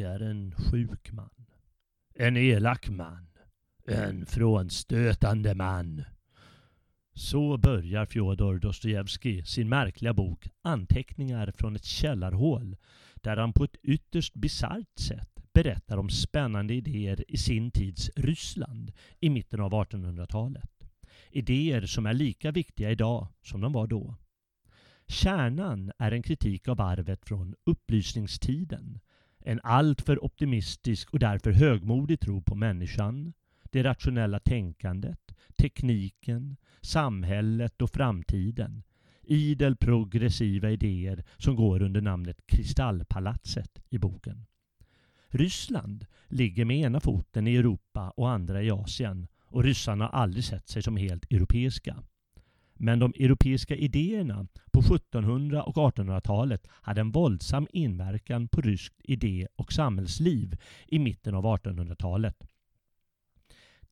Jag är en sjuk man. En elak man. En frånstötande man. Så börjar Fjodor Dostojevskij sin märkliga bok Anteckningar från ett källarhål där han på ett ytterst bisarrt sätt berättar om spännande idéer i sin tids Ryssland i mitten av 1800-talet. Idéer som är lika viktiga idag som de var då. Kärnan är en kritik av arvet från upplysningstiden. En alltför optimistisk och därför högmodig tro på människan, det rationella tänkandet, tekniken, samhället och framtiden. Idel progressiva idéer som går under namnet Kristallpalatset i boken. Ryssland ligger med ena foten i Europa och andra i Asien och ryssarna har aldrig sett sig som helt europeiska. Men de europeiska idéerna på 1700 och 1800-talet hade en våldsam inverkan på ryskt idé och samhällsliv i mitten av 1800-talet.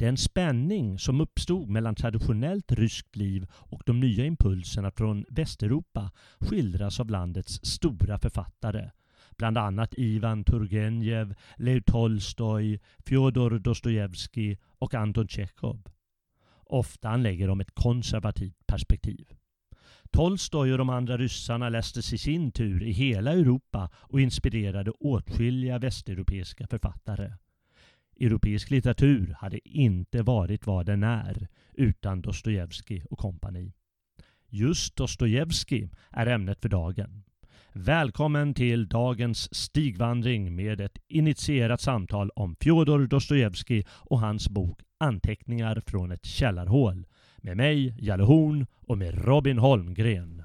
Den spänning som uppstod mellan traditionellt ryskt liv och de nya impulserna från Västeuropa skildras av landets stora författare. Bland annat Ivan Turgenev, Lev Tolstoj, Fjodor Dostojevskij och Anton Tjechov. Ofta anlägger de ett konservativt perspektiv. Tolstoj och de andra ryssarna lästes i sin tur i hela Europa och inspirerade åtskilliga västeuropeiska författare. Europeisk litteratur hade inte varit vad den är utan Dostojevskij och kompani. Just Dostojevskij är ämnet för dagen. Välkommen till dagens stigvandring med ett initierat samtal om Fjodor Dostojevskij och hans bok Anteckningar från ett källarhål med mig, Jalle Horn och med Robin Holmgren.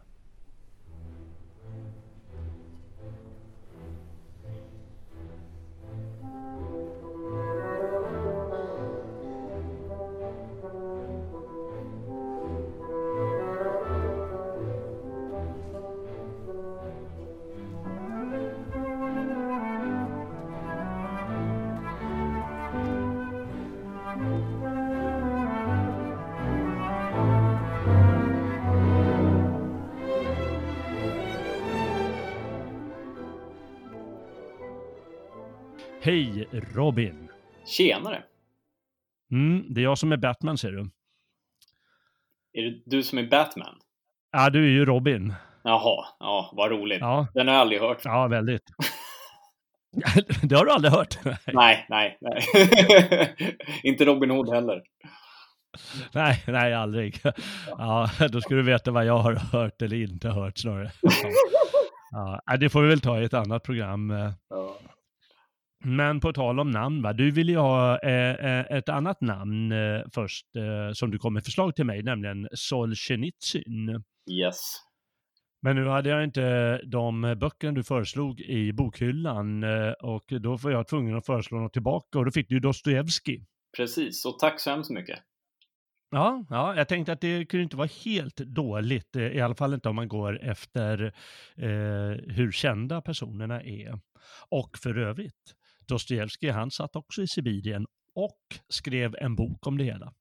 Robin! Tjenare! Mm, det är jag som är Batman ser du. Är det du som är Batman? Ja, du är ju Robin. Jaha, ja, vad roligt. Ja. Den har jag aldrig hört. Ja, väldigt. det har du aldrig hört? Nej, nej, nej. Inte Robin Hood heller. Nej, nej, aldrig. Ja, då ska du veta vad jag har hört eller inte hört snarare. Ja, det får vi väl ta i ett annat program. Ja. Men på tal om namn, va? du vill ju ha eh, ett annat namn eh, först eh, som du kom med förslag till mig, nämligen Solzhenitsyn. Yes. Men nu hade jag inte de böckerna du föreslog i bokhyllan eh, och då var jag tvungen att föreslå något tillbaka och då fick du Dostojevskij. Precis, och tack så hemskt mycket. Ja, ja, jag tänkte att det kunde inte vara helt dåligt, eh, i alla fall inte om man går efter eh, hur kända personerna är. Och för övrigt, Dostojevskij, han satt också i Sibirien och skrev en bok om det hela.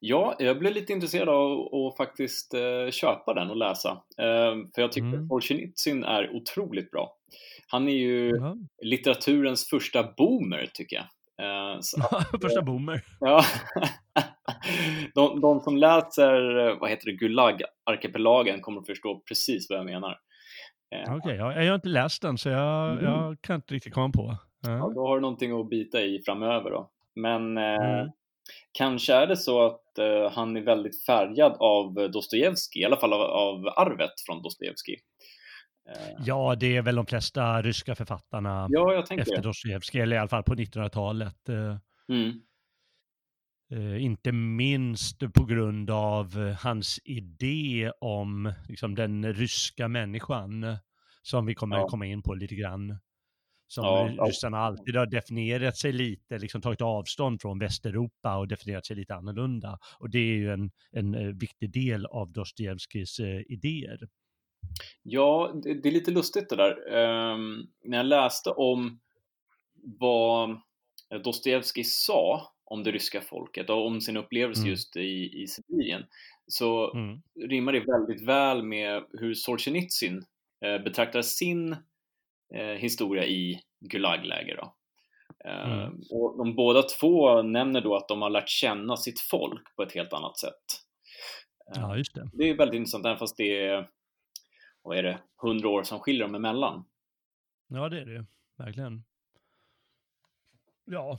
Ja, jag blev lite intresserad av att faktiskt eh, köpa den och läsa. Eh, för jag tycker mm. att Solzhenitsyn är otroligt bra. Han är ju mm. litteraturens första boomer, tycker jag. Eh, att, första boomer. Ja. de, de, som läser, vad heter det, Gulag-arkipelagen kommer att förstå precis vad jag menar. Okej, okay, jag, jag har inte läst den så jag, mm. jag kan inte riktigt komma på. Mm. Ja, då har du någonting att bita i framöver då. Men eh, mm. kanske är det så att eh, han är väldigt färgad av Dostojevskij, i alla fall av, av arvet från Dostojevskij. Eh. Ja, det är väl de flesta ryska författarna ja, efter Dostojevskij, eller i alla fall på 1900-talet. Eh. Mm. Uh, inte minst på grund av hans idé om liksom, den ryska människan, som vi kommer ja. komma in på lite grann som ja, ryssarna alltid har definierat sig lite, liksom tagit avstånd från Västeuropa och definierat sig lite annorlunda. Och det är ju en, en eh, viktig del av Dostojevskijs eh, idéer. Ja, det, det, är lite lustigt det där. Um, när jag läste om vad Dostojevskij sa om det ryska folket och om sin upplevelse mm. just i, i Sibirien så mm. rimmar det väldigt väl med hur Solzhenitsyn eh, betraktar sin historia i Gulagläger. Då. Mm. Och de båda två nämner då att de har lärt känna sitt folk på ett helt annat sätt. Ja, just det. Det är väldigt intressant, även fast det är, vad är det, hundra år som skiljer dem emellan. Ja, det är det verkligen. Ja,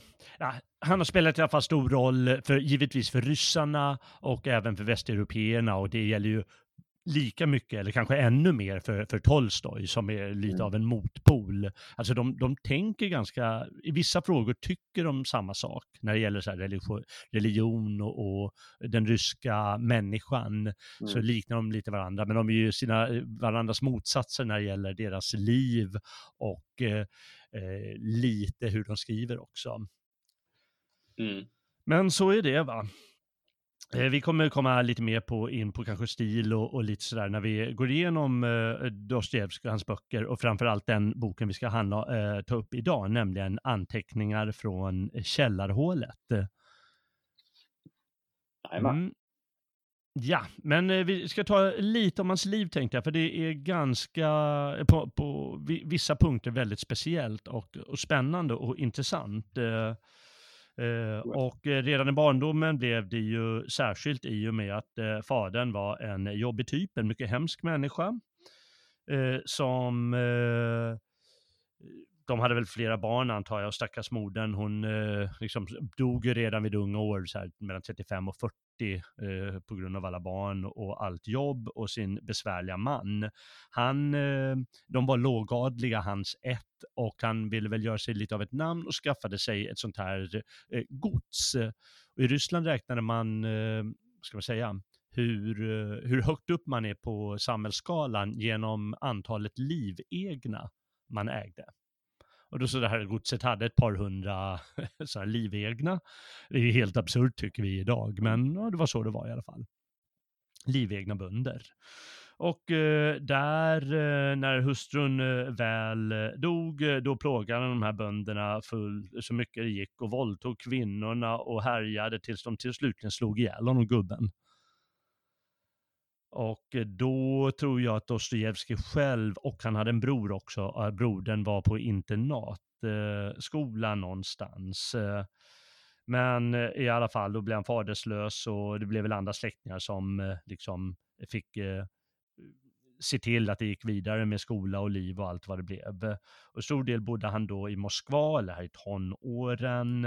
han har spelat i alla fall stor roll, för, givetvis för ryssarna och även för västeuropeerna och det gäller ju lika mycket, eller kanske ännu mer, för, för Tolstoj som är lite mm. av en motpol. Alltså de, de tänker ganska, i vissa frågor tycker de samma sak när det gäller så religion, religion och, och, den ryska människan. Mm. Så liknar de lite varandra, men de är ju sina, varandras motsatser när det gäller deras liv och eh, eh, lite hur de skriver också. Mm. Men så är det va. Eh, vi kommer komma lite mer på, in på kanske stil och, och lite sådär när vi går igenom eh, Dostojevskij och hans böcker och framförallt den boken vi ska handla, eh, ta upp idag, nämligen Anteckningar från källarhålet. Mm. Ja, men eh, vi ska ta lite om hans liv tänkte jag, för det är ganska, på, på vissa punkter väldigt speciellt och, och spännande och intressant. Eh, Eh, och eh, redan i barndomen blev det ju särskilt i och med att eh, fadern var en jobbig typ, en mycket hemsk människa. som de hade väl flera barn antar jag, och stackars modern, hon liksom dog ju redan vid unga år, så här, mellan 35 och 40, eh, på grund av alla barn och allt jobb och sin besvärliga man. Han, eh, de var lågadliga, hans ett, och han ville väl göra sig lite av ett namn och skaffade sig ett sånt här eh, gods. Och I Ryssland räknade man, eh, ska man säga, hur, eh, hur högt upp man är på samhällsskalan genom antalet livegna man ägde. Och då så det här godset hade ett par hundra så här livegna. Det är helt absurt tycker vi idag, men ja, det var så det var i alla fall. Livegna bönder. Och eh, där, eh, när hustrun eh, väl eh, dog, eh, då plågade de här bönderna full, så mycket det gick och våldtog kvinnorna och härjade tills de till slutligen slog ihjäl honom, gubben. Och eh, då tror jag att Dostojevskij själv, och han hade en bror också, eh, brodern var på internatskola eh, någonstans. Men i alla fall, då blev han faderslös och det blev väl andra släktingar som liksom fick se till att det gick vidare med skola och liv och allt vad det blev. Och stor del bodde han då i Moskva, eller här i tonåren.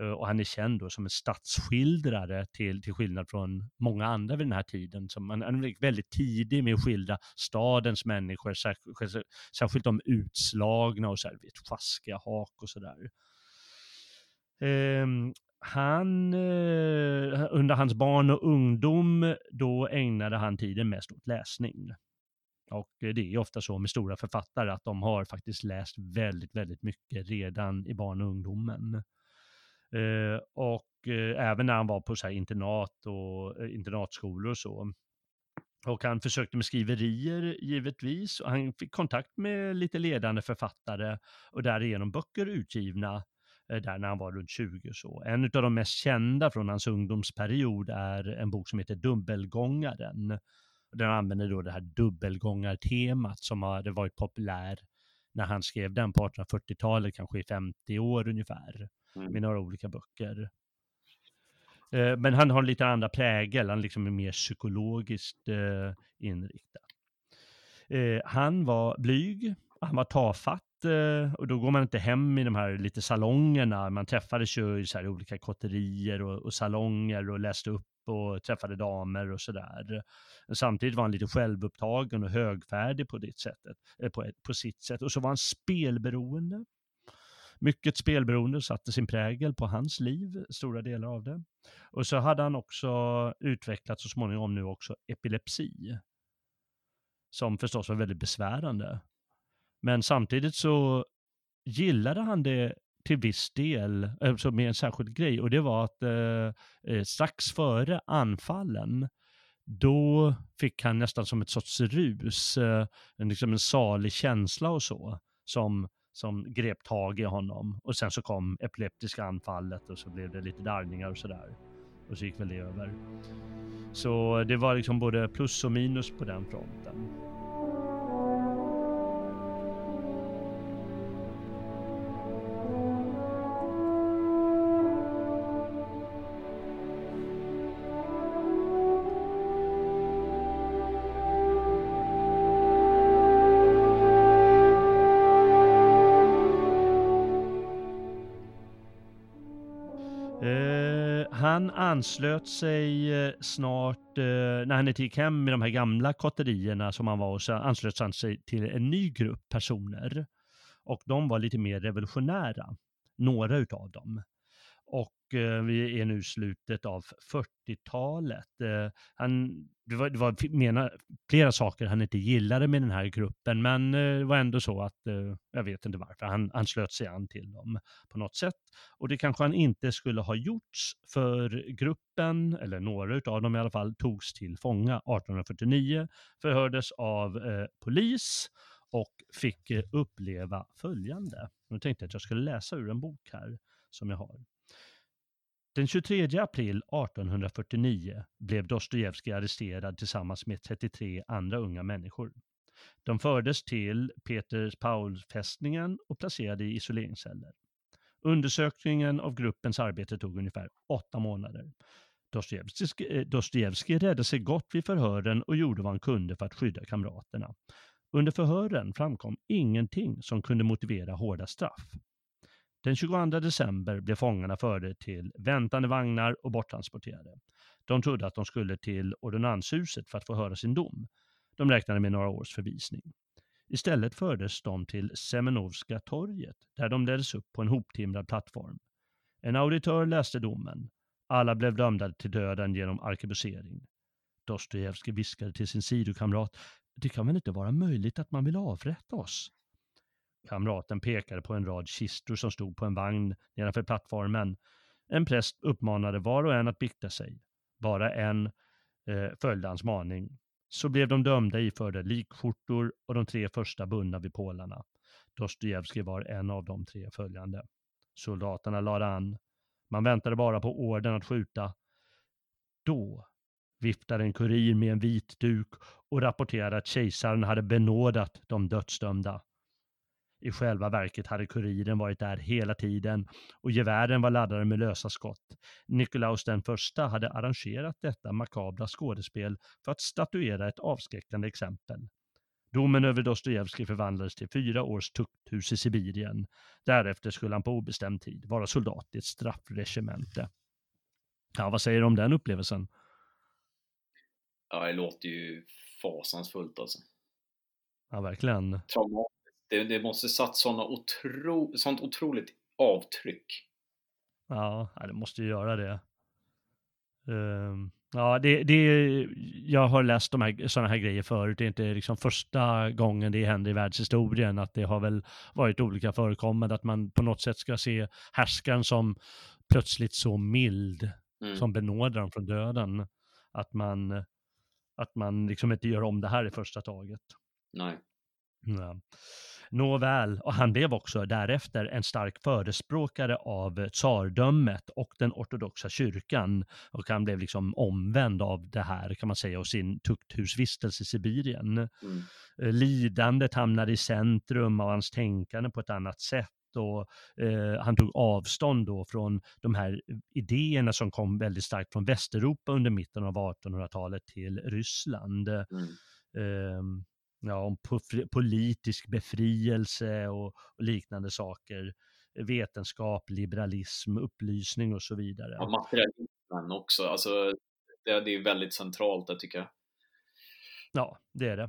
Eh, och han är känd då som en stadsskildrare till, till skillnad från många andra vid den här tiden. Som han, han är väldigt tidig med att skildra stadens människor, särskilt, särskilt de utslagna och så här, vet, sjaskiga hak och sådär. Um, ehm, eh, han, under hans barn och ungdom, då ägnade han tiden mest åt läsning. Och det är ofta så med stora författare att de har faktiskt läst väldigt, väldigt mycket redan i barn och ungdomen. Eh, och eh, även när han var på så internat och eh, internatskolor och så. Och han försökte med skriverier givetvis och han fick kontakt med lite ledande författare och därigenom böcker utgivna eh, där när han var runt 20 och så. En av de mest kända från hans ungdomsperiod är en bok som heter Dubbelgångaren. Den använder då det här dubbelgångartemat som hade varit populär när han skrev den på 1840-talet, kanske i 50 år ungefär mm. med några olika böcker. Eh, men han har lite andra prägel, han liksom är mer psykologiskt eh, inriktad. Eh, han var blyg, han var tafatt och då går man inte hem i de här lite salongerna. Man träffades ju i så här olika kotterier och, och salonger och läste upp och träffade damer och sådär. Samtidigt var han lite självupptagen och högfärdig på, det sättet, på, ett, på sitt sätt. Och så var han spelberoende mycket spelberoende satte sin prägel på hans liv, stora delar av det. Och så hade han också utvecklat så småningom nu också epilepsi. Som förstås var väldigt besvärande. Men samtidigt så gillade han det till viss del, alltså med en särskild grej, och det var att eh, eh, strax före anfallen, då fick han nästan som ett sorts rus, eh, liksom en salig känsla och så, som som grep tag i honom. Och sen så kom epileptiska anfallet och så blev det lite darrningar och sådär. Och så gick väl det över. Så det var liksom både plus och minus på den fronten. Eh, han anslöt sig eh, snart, eh, när han inte gick hem med de här gamla kotterierna som han var hos, anslöt han sig till en ny grupp personer. Och de var lite mer revolutionära, några utav dem. Och Eh, vi är nu i slutet av 40-talet. Eh, han, det var, det var mena, flera saker han inte gillade med den här gruppen, men eh, det var ändå så att, eh, jag vet inte varför, han, han slöt sig an till dem på något sätt. Och det kanske han inte skulle ha gjorts, för gruppen, eller några av dem i alla fall, togs till fånga 1849, förhördes av eh, polis och fick eh, uppleva följande. Nu tänkte jag att jag skulle läsa ur en bok här som jag har. Den 23 april 1849 blev Dostojevskij arresterad tillsammans med 33 andra unga människor. De fördes till Peters Paul-fästningen och placerade i isoleringsceller. Undersökningen av gruppens arbete tog ungefär åtta månader. Eh, Dostojevskij räddade sig gott vid förhören och gjorde vad han kunde för att skydda kamraterna. Under förhören framkom ingenting som kunde motivera hårda straff. Den 22 december blev fångarna förde till väntande vagnar och borttransporterade. De trodde att de skulle till ordonnanshuset för att få höra sin dom. De räknade med några års förvisning. Istället fördes de till Semenovska torget där de leddes upp på en hoptimrad plattform. En auditör läste domen. Alla blev dömda till döden genom arkebusering. Dostojevskij viskade till sin sidokamrat. Det kan väl inte vara möjligt att man vill avrätta oss? Kamraten pekade på en rad kistor som stod på en vagn nedanför plattformen. En präst uppmanade var och en att bikta sig. Bara en eh, följde hans maning. Så blev de dömda iförda likskjortor och de tre första bundna vid pålarna. Dostojevskij var en av de tre följande. Soldaterna lade an. Man väntade bara på orden att skjuta. Då viftade en kurir med en vit duk och rapporterade att kejsaren hade benådat de dödsdömda. I själva verket hade kuriren varit där hela tiden och gevären var laddade med lösa skott. Nikolaus den första hade arrangerat detta makabra skådespel för att statuera ett avskräckande exempel. Domen över Dostojevskij förvandlades till fyra års tukthus i Sibirien. Därefter skulle han på obestämd tid vara soldat i ett straffregemente. Ja, vad säger du om den upplevelsen? Ja, det låter ju fasansfullt alltså. Ja, verkligen. Traumatiskt det, det måste satt såna otro, sånt otroligt avtryck. Ja, det måste ju göra det. Um, ja, det, det, jag har läst de här, sådana här grejer förut. Det är inte liksom första gången det händer i världshistorien. Att det har väl varit olika förekommande. Att man på något sätt ska se härskaren som plötsligt så mild. Mm. Som benådar dem från döden. Att man, att man liksom inte gör om det här i första taget. Nej. Ja. Nåväl, och han blev också därefter en stark förespråkare av tsardömet och den ortodoxa kyrkan. Och han blev liksom omvänd av det här kan man säga och sin tukthusvistelse i Sibirien. Mm. Eh, lidandet hamnade i centrum av hans tänkande på ett annat sätt och eh, han tog avstånd då från de här idéerna som kom väldigt starkt från Västeuropa under mitten av 1800-talet till Ryssland. Mm. Eh, ja, om politisk befrielse och, och, liknande saker. Vetenskap, liberalism, upplysning och så vidare. Ja, materialismen också. Alltså, det, det är väldigt centralt det tycker jag. Ja, det är det.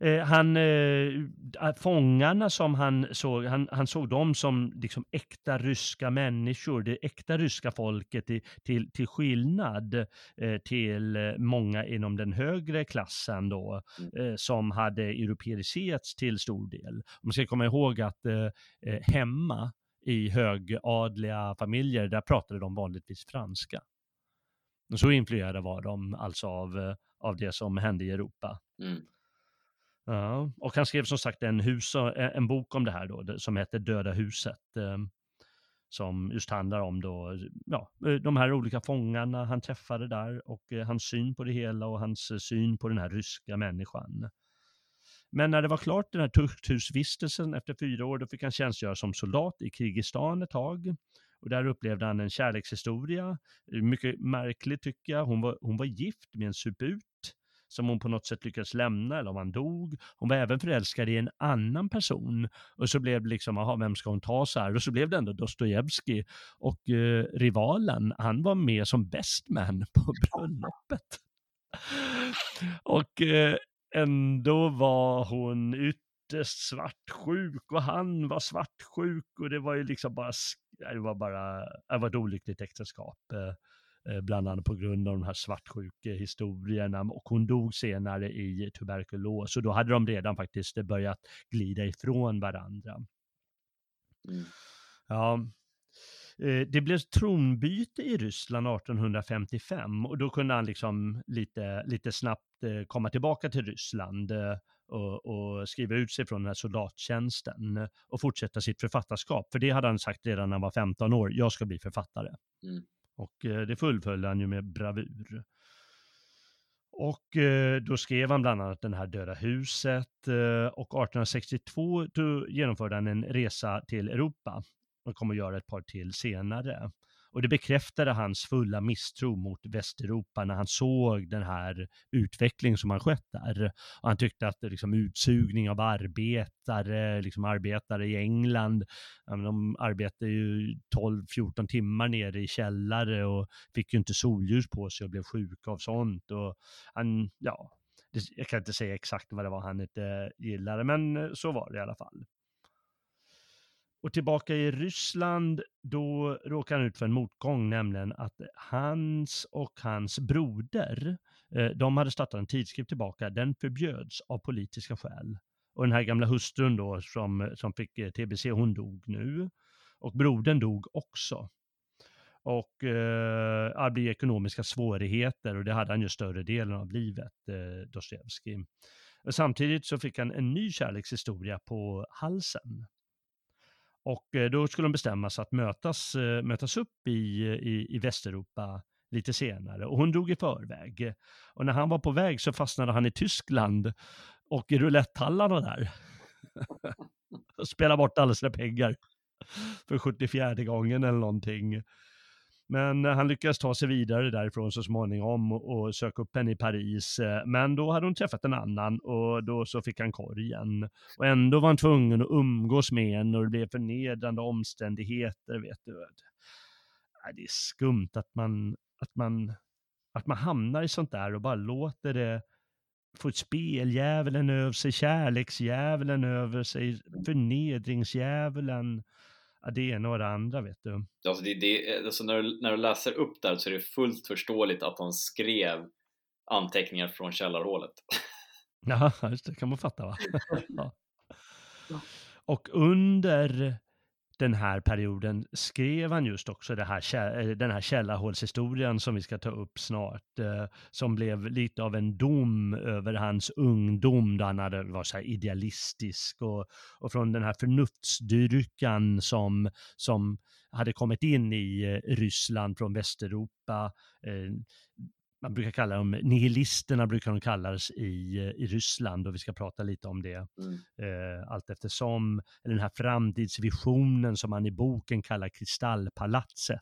Eh, han, eh, fångarna som han såg, han, han såg dem som liksom äkta ryska människor, det äkta ryska folket till, till, till skillnad eh, till många inom den högre klassen då, mm. som hade europeiserats till stor del. Man ska komma ihåg att hemma i högadliga familjer, där pratade de vanligtvis franska. så influerade var de alltså av, av det som hände i Europa. Mm. Ja, och han skrev som sagt en, hus, eh, en bok om det här då, som heter Döda huset. Ehm, som just handlar om då, ja, eh, de här olika fångarna han träffade där och eh, hans syn på det hela och hans syn på den här ryska människan. Men när det var klart den här tukthusvistelsen efter fyra år, då fick han tjänstgöra som soldat i Kirgistan ett tag. Och där upplevde han en kärlekshistoria, mycket märkligt tycker jag. Hon var, hon var gift med en suput som hon på något sätt lyckades lämna eller om han dog. Hon var även förälskad i en annan person och så blev det liksom, aha, vem ska hon ta så här? Och så blev det ändå Dostojevskij och eh, rivalen, han var med som best man på bröllopet. och eh, ändå var hon ytterst svartsjuk och han var svartsjuk och det var ju liksom bara, det var bara, det var ett olyckligt äktenskap. Eh. Eh, bland annat på grund av de här svartsjukehistorierna och hon dog senare i tuberkulos och då hade de redan faktiskt börjat glida ifrån varandra. Mm. Ja, eh, det blev tronbyte i Ryssland 1855 och då kunde han liksom lite, lite snabbt eh, komma tillbaka till Ryssland och, och, skriva ut sig från den här soldattjänsten och fortsätta sitt författarskap. För det hade han sagt redan när han var 15 år, jag ska bli författare. Mm. Och eh, det fullföljde han ju med bravur. Och eh, då skrev han bland annat den här Döda huset eh, och 1862 genomförde han en resa till Europa Han kommer att göra ett par till senare. Och det bekräftade hans fulla misstro mot Västeuropa när han såg den här utvecklingen som har skett där. Och han tyckte att liksom, utsugning av arbetare, liksom arbetare i England, de arbetade ju 12-14 timmar nere i källare och fick ju inte solljus på sig och blev sjuka av sånt. Och han, ja, jag kan inte säga exakt vad det var han inte gillade, men så var det i alla fall. Och tillbaka i Ryssland, då råkar han ut för en motgång, nämligen att hans och hans broder, eh, de hade startat en tidskrift tillbaka, den förbjöds av politiska skäl. Och den här gamla hustrun då som, som fick eh, tbc, hon dog nu. Och brodern dog också. Och eh, det blir ekonomiska svårigheter och det hade han ju större delen av livet, eh, Dostojevskij. Samtidigt så fick han en ny kärlekshistoria på halsen. Och eh, då skulle de bestämma sig att mötas, eh, mötas upp i, i, i Västeuropa lite senare. Och hon drog i förväg. Och när han var på väg så fastnade han i Tyskland och i roulettehallarna där. och spelade bort alla sina pengar för 74 gången eller någonting. Men eh, han lyckades ta sig vidare därifrån så småningom och, söka upp henne i Paris. Eh, men då hade hon träffat en annan och då så fick han korgen. Och ändå var han tvungen att umgås med henne och det blev förnedrande omständigheter. Vet du. Det är skumt att man, att, man, att man hamnar i sånt där och bara låter det få speldjävulen över sig, kärleksdjävulen över sig, förnedringsdjävulen ja, det ena och det andra vet du. Alltså, det, det, alltså när, du, när du läser upp där så är det fullt förståeligt att han skrev anteckningar från källarhålet. Ja, just det kan man fatta va? ja. Och under den här perioden skrev han just också det här, eh, den här källarhålshistorien som vi ska ta upp snart, eh, som blev lite av en dom över hans ungdom då han hade, var så här idealistisk och, och från den här förnuftsdyrkan som, som hade kommit in i eh, Ryssland från Västeuropa eh, man brukar kalla dem, nihilisterna brukar de kallas i, i Ryssland och vi ska prata lite om det mm. eh, allt eftersom. Den här framtidsvisionen som man i boken kallar kristallpalatset,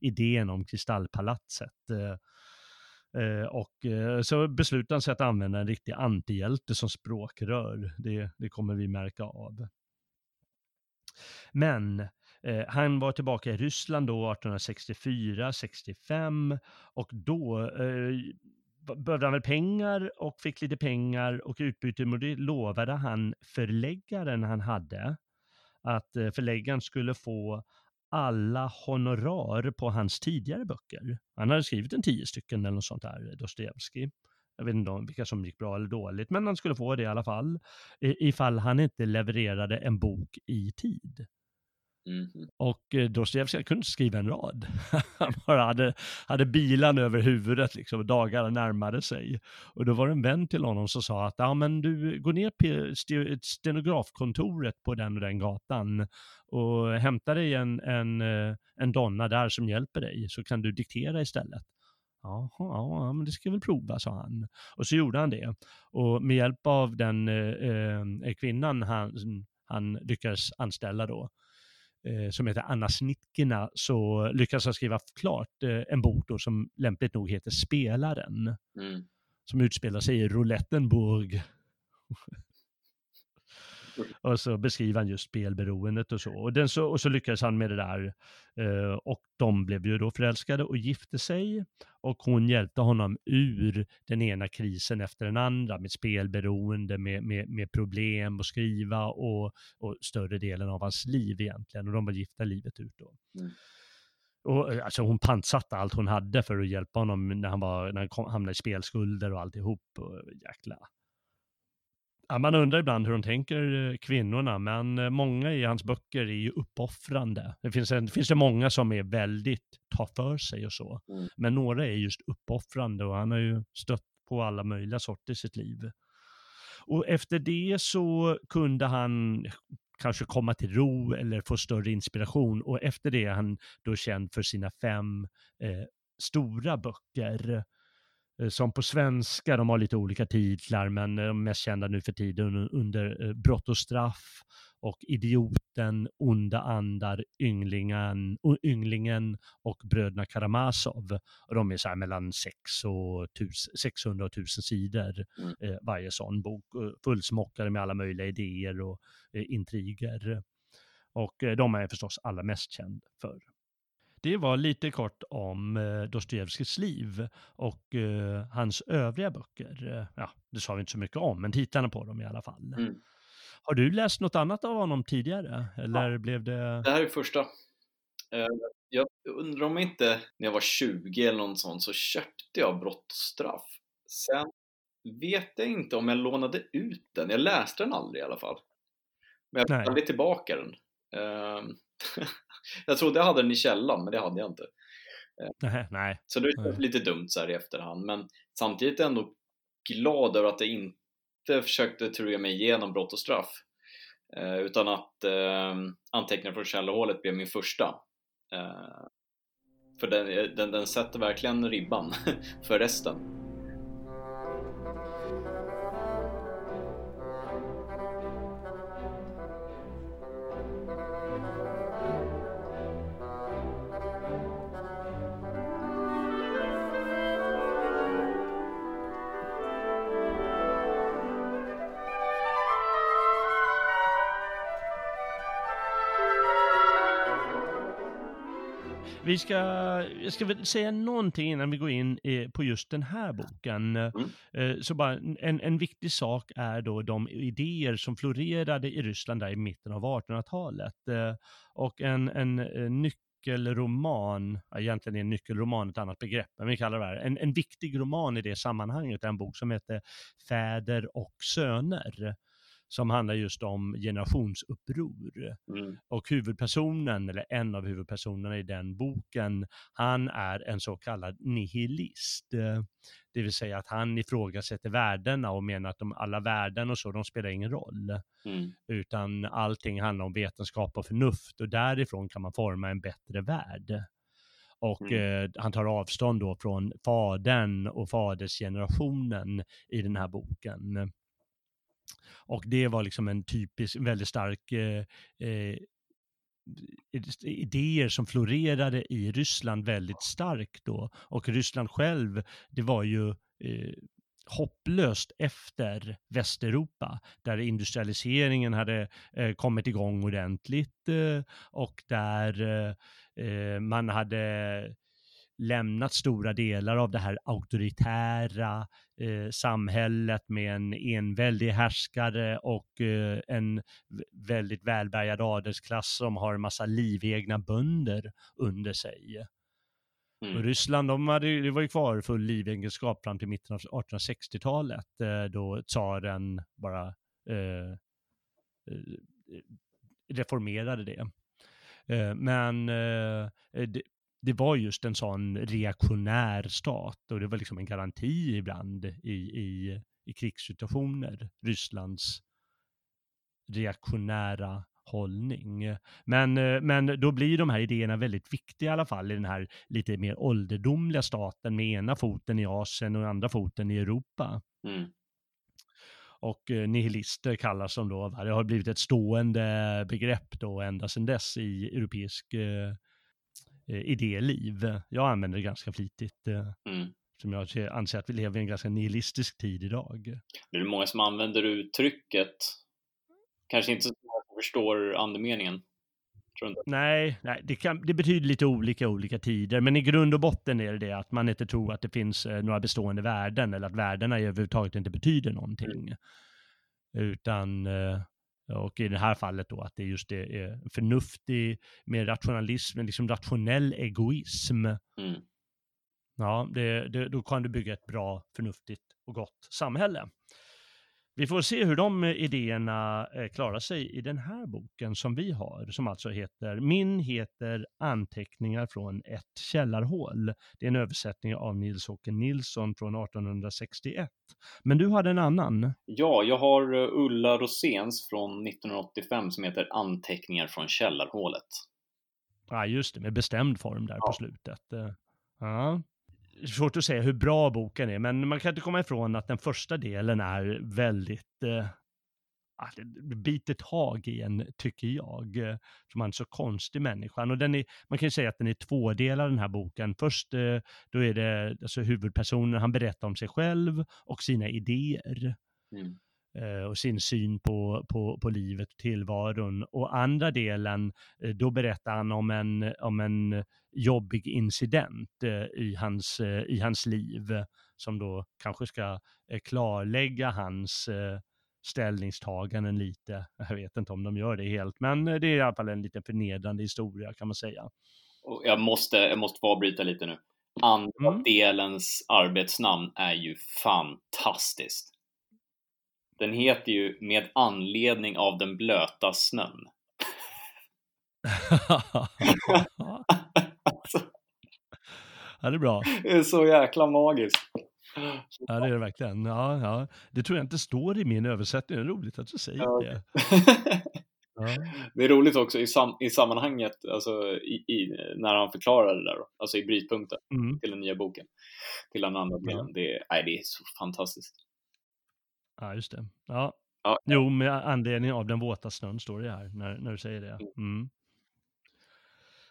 idén om kristallpalatset. Eh, eh, och eh, så beslutade han sig att använda en riktig antihjälte som språkrör. Det, det kommer vi märka av. Men Eh, han var tillbaka i Ryssland då 1864-65 och då eh, behövde han väl pengar och fick lite pengar och utbyte mot det lovade han förläggaren han hade att eh, förläggaren skulle få alla honorar på hans tidigare böcker. Han hade skrivit en tio stycken eller något sånt där, Dostojevskij. Jag vet inte om vilka som gick bra eller dåligt, men han skulle få det i alla fall. Ifall han inte levererade en bok i tid. Mm. Och eh, Dostojevskij kunde inte skriva en rad. Han bara hade, hade bilan över huvudet liksom, och dagarna närmade sig. Och då var det en vän till honom som sa att ja, men du går ner på stenografkontoret på den och den gatan och hämtar dig en, en, eh, en donna där som hjälper dig så kan du diktera istället. Jaha, ja, men det ska jag väl prova, sa han. Och så gjorde han det. Och med hjälp av den eh, eh kvinnan han, han lyckades anställa då, eh, som heter Anna Snitkina så lyckas han skriva klart eh, en bok då som lämpligt nog heter Spelaren. Mm. som utspelar sig i Roulettenburg. Och så beskriver han just spelberoendet och så. Och, den så, och så lyckades han med det där. Eh, och de blev ju då förälskade och gifte sig. Och hon hjälpte honom ur den ena krisen efter den andra med spelberoende, med, med, med problem att skriva och, och större delen av hans liv egentligen. Och de var gifta livet ut då. Mm. Och, eh, alltså hon pantsatte allt hon hade för att hjälpa honom när han, var, när han kom, hamnade i spelskulder och alltihop. Och jäkla Ja, man undrar ibland hur de tänker eh, kvinnorna, men eh, många i hans böcker är ju uppoffrande. Det finns, en, finns det många som är väldigt, tar för sig och så. Mm. Men några är just uppoffrande och han har ju stött på alla möjliga sorter i sitt liv. Och efter det så kunde han kanske komma till ro eller få större inspiration och efter det är han då känd för sina fem eh, stora böcker som på svenska, de har lite olika titlar, men eh, de mest kända nu för tiden under eh, Brott och straff och Idioten, Onda andar, Ynglingen, Ynglingen och Bröderna Karamazov. Och de är så mellan 6 och 600 och 1000 sidor mm. eh, varje sån bok, fullsmockade med alla möjliga idéer och eh, intriger. Och eh, de är förstås alla mest känd för. Det var lite kort om eh, Dostojevskijs liv och eh, hans övriga böcker. Eh, ja, det sa vi inte så mycket om, men titlarna på dem i alla fall. Mm. Har du läst något annat av honom tidigare? Eller ja. blev det... Det här är första. Jag undrar om inte när jag var 20 eller något sånt så köpte jag Brott och straff. Sen vet jag inte om jag lånade ut den. Jag läste den aldrig i alla fall. Men jag aldrig tillbaka den. Jag trodde jag hade den i källan, men det hade jag inte. Eh, nej, nej. Så det är lite dumt så här i efterhand, men samtidigt är jag ändå glad över att jag inte försökte truga mig igenom brott och straff. Eh, utan att eh, anteckningar från källarhålet blev min första. Eh, för den, den, den sätter verkligen ribban för resten. Vi ska, jag ska väl säga någonting innan vi går in på just den här boken. Mm. Eh, så bara en, en viktig sak är då de idéer som florerade i Ryssland där i mitten av 1800-talet. Eh, och en, en nyckelroman, egentligen är en nyckelroman ett annat begrepp, men vi kallar det här, en, en viktig roman i det sammanhanget en bok som heter Fäder och söner som handlar just om generationsuppror. Mm. Och huvudpersonen, eller en av huvudpersonerna i den boken, han är en så kallad nihilist. Det vill säga att han ifrågasätter värdena och menar att de, alla värden och så, de spelar ingen roll. Mm. Utan allting handlar om vetenskap och förnuft och därifrån kan man forma en bättre värld. Och mm. eh, han tar avstånd då från fadern och fadersgenerationen i den här boken. Och det var liksom en typisk, väldigt stark eh, eh idéer som florerade i Ryssland väldigt starkt då. Och Ryssland själv, det var ju eh, hopplöst efter Västeuropa, där industrialiseringen hade eh, kommit igång ordentligt eh, och där eh, eh man hade lämnat stora delar av det här auktoritära eh, samhället med en enväldig härskare och eh, en väldigt välbärgad adelsklass som har en massa livegna bönder under sig. Mm. Och Ryssland, de hade, det var ju kvar full livegenskap fram till mitten av 1860-talet eh, då tsaren bara eh, eh, reformerade det. Eh, men det, var just en sån reaktionär stat och det var liksom en garanti ibland i, i, i krigssituationer, Rysslands reaktionära hållning. Men, men då blir de här idéerna väldigt viktiga i alla fall i den här lite mer ålderdomliga staten med ena foten i Asien och andra foten i Europa. Mm. Och eh, nihilister kallas de då, det har blivit ett stående begrepp då ända sedan dess i europeisk eh, Eh, idéliv. Jag använder det ganska flitigt. Eh, mm. Eftersom jag anser att vi lever i en ganska nihilistisk tid idag. Det är många som använder uttrycket. Kanske inte så många som förstår andemeningen. Nej, nej det, kan, det betyder lite olika olika tider, men i grund och botten är det det att man inte tror att det finns eh, några bestående värden eller att värdena överhuvudtaget inte betyder någonting. Mm. Utan, eh, och i det här fallet då att det just det är förnuftig, med rationalism, liksom rationell egoism. Mm. Ja, det, det, då kan du bygga ett bra, förnuftigt och gott samhälle. Vi får se hur de idéerna eh, klarar sig i den här boken som vi har, som alltså heter, min heter Anteckningar från ett källarhål. Det är en översättning av Nils-Åke Nilsson från 1861. Men du hade en annan? Ja, jag har eh, Ulla Roséns från 1985 som heter Anteckningar från källarhålet. Ja, just det, med bestämd form där ja. på slutet. Eh, ja svårt att säga hur bra boken är, men man kan inte komma ifrån att den första delen är väldigt eh, biter tag i en, tycker jag, eh, som han är så konstig människan. Och den är, man kan ju säga att den är tvådelad den här boken. Först eh, då är det alltså huvudpersonen, han berättar om sig själv och sina idéer. Mm. Eh, och sin syn på, på, på livet och tillvaron. Och andra delen, eh, då berättar han om en, om en jobbig incident eh, i hans, i hans liv som då kanske ska klarlägga hans ställningstaganden lite. Jag vet inte om de gör det helt, men det är i alla fall en lite förnedrande historia kan man säga. Jag måste, jag måste få avbryta lite nu. Andra mm. delens arbetsnamn är ju fantastiskt. Den heter ju Med anledning av den blöta snön. ja, det är bra. Det är så jäkla magiskt. Ja, det är det verkligen. Ja, ja. Det tror jag inte står i min översättning. Det är roligt att du säger ja. det. Ja. Det är roligt också i, sam i sammanhanget, alltså i, i, när han förklarar det där, då, alltså i brytpunkten mm. till den nya boken, till den andra delen. Ja. Det, nej, det är så fantastiskt. Ja, just det. Ja. ja. Jo, med anledning av den våta snön står det här när, när du säger det. Mm. mm.